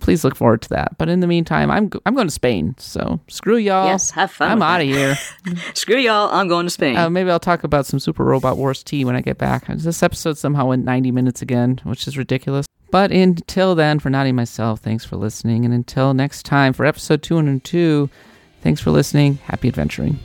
please look forward to that. But in the meantime, I'm I'm going to Spain. So screw y'all. Yes, have fun. I'm out of here. <laughs> screw y'all. I'm going to Spain. Uh, maybe I'll talk about some Super Robot Wars T when I get back. This episode somehow went 90 minutes again, which is ridiculous. But until then, for Nadi myself, thanks for listening. And until next time for episode 202, thanks for listening. Happy adventuring.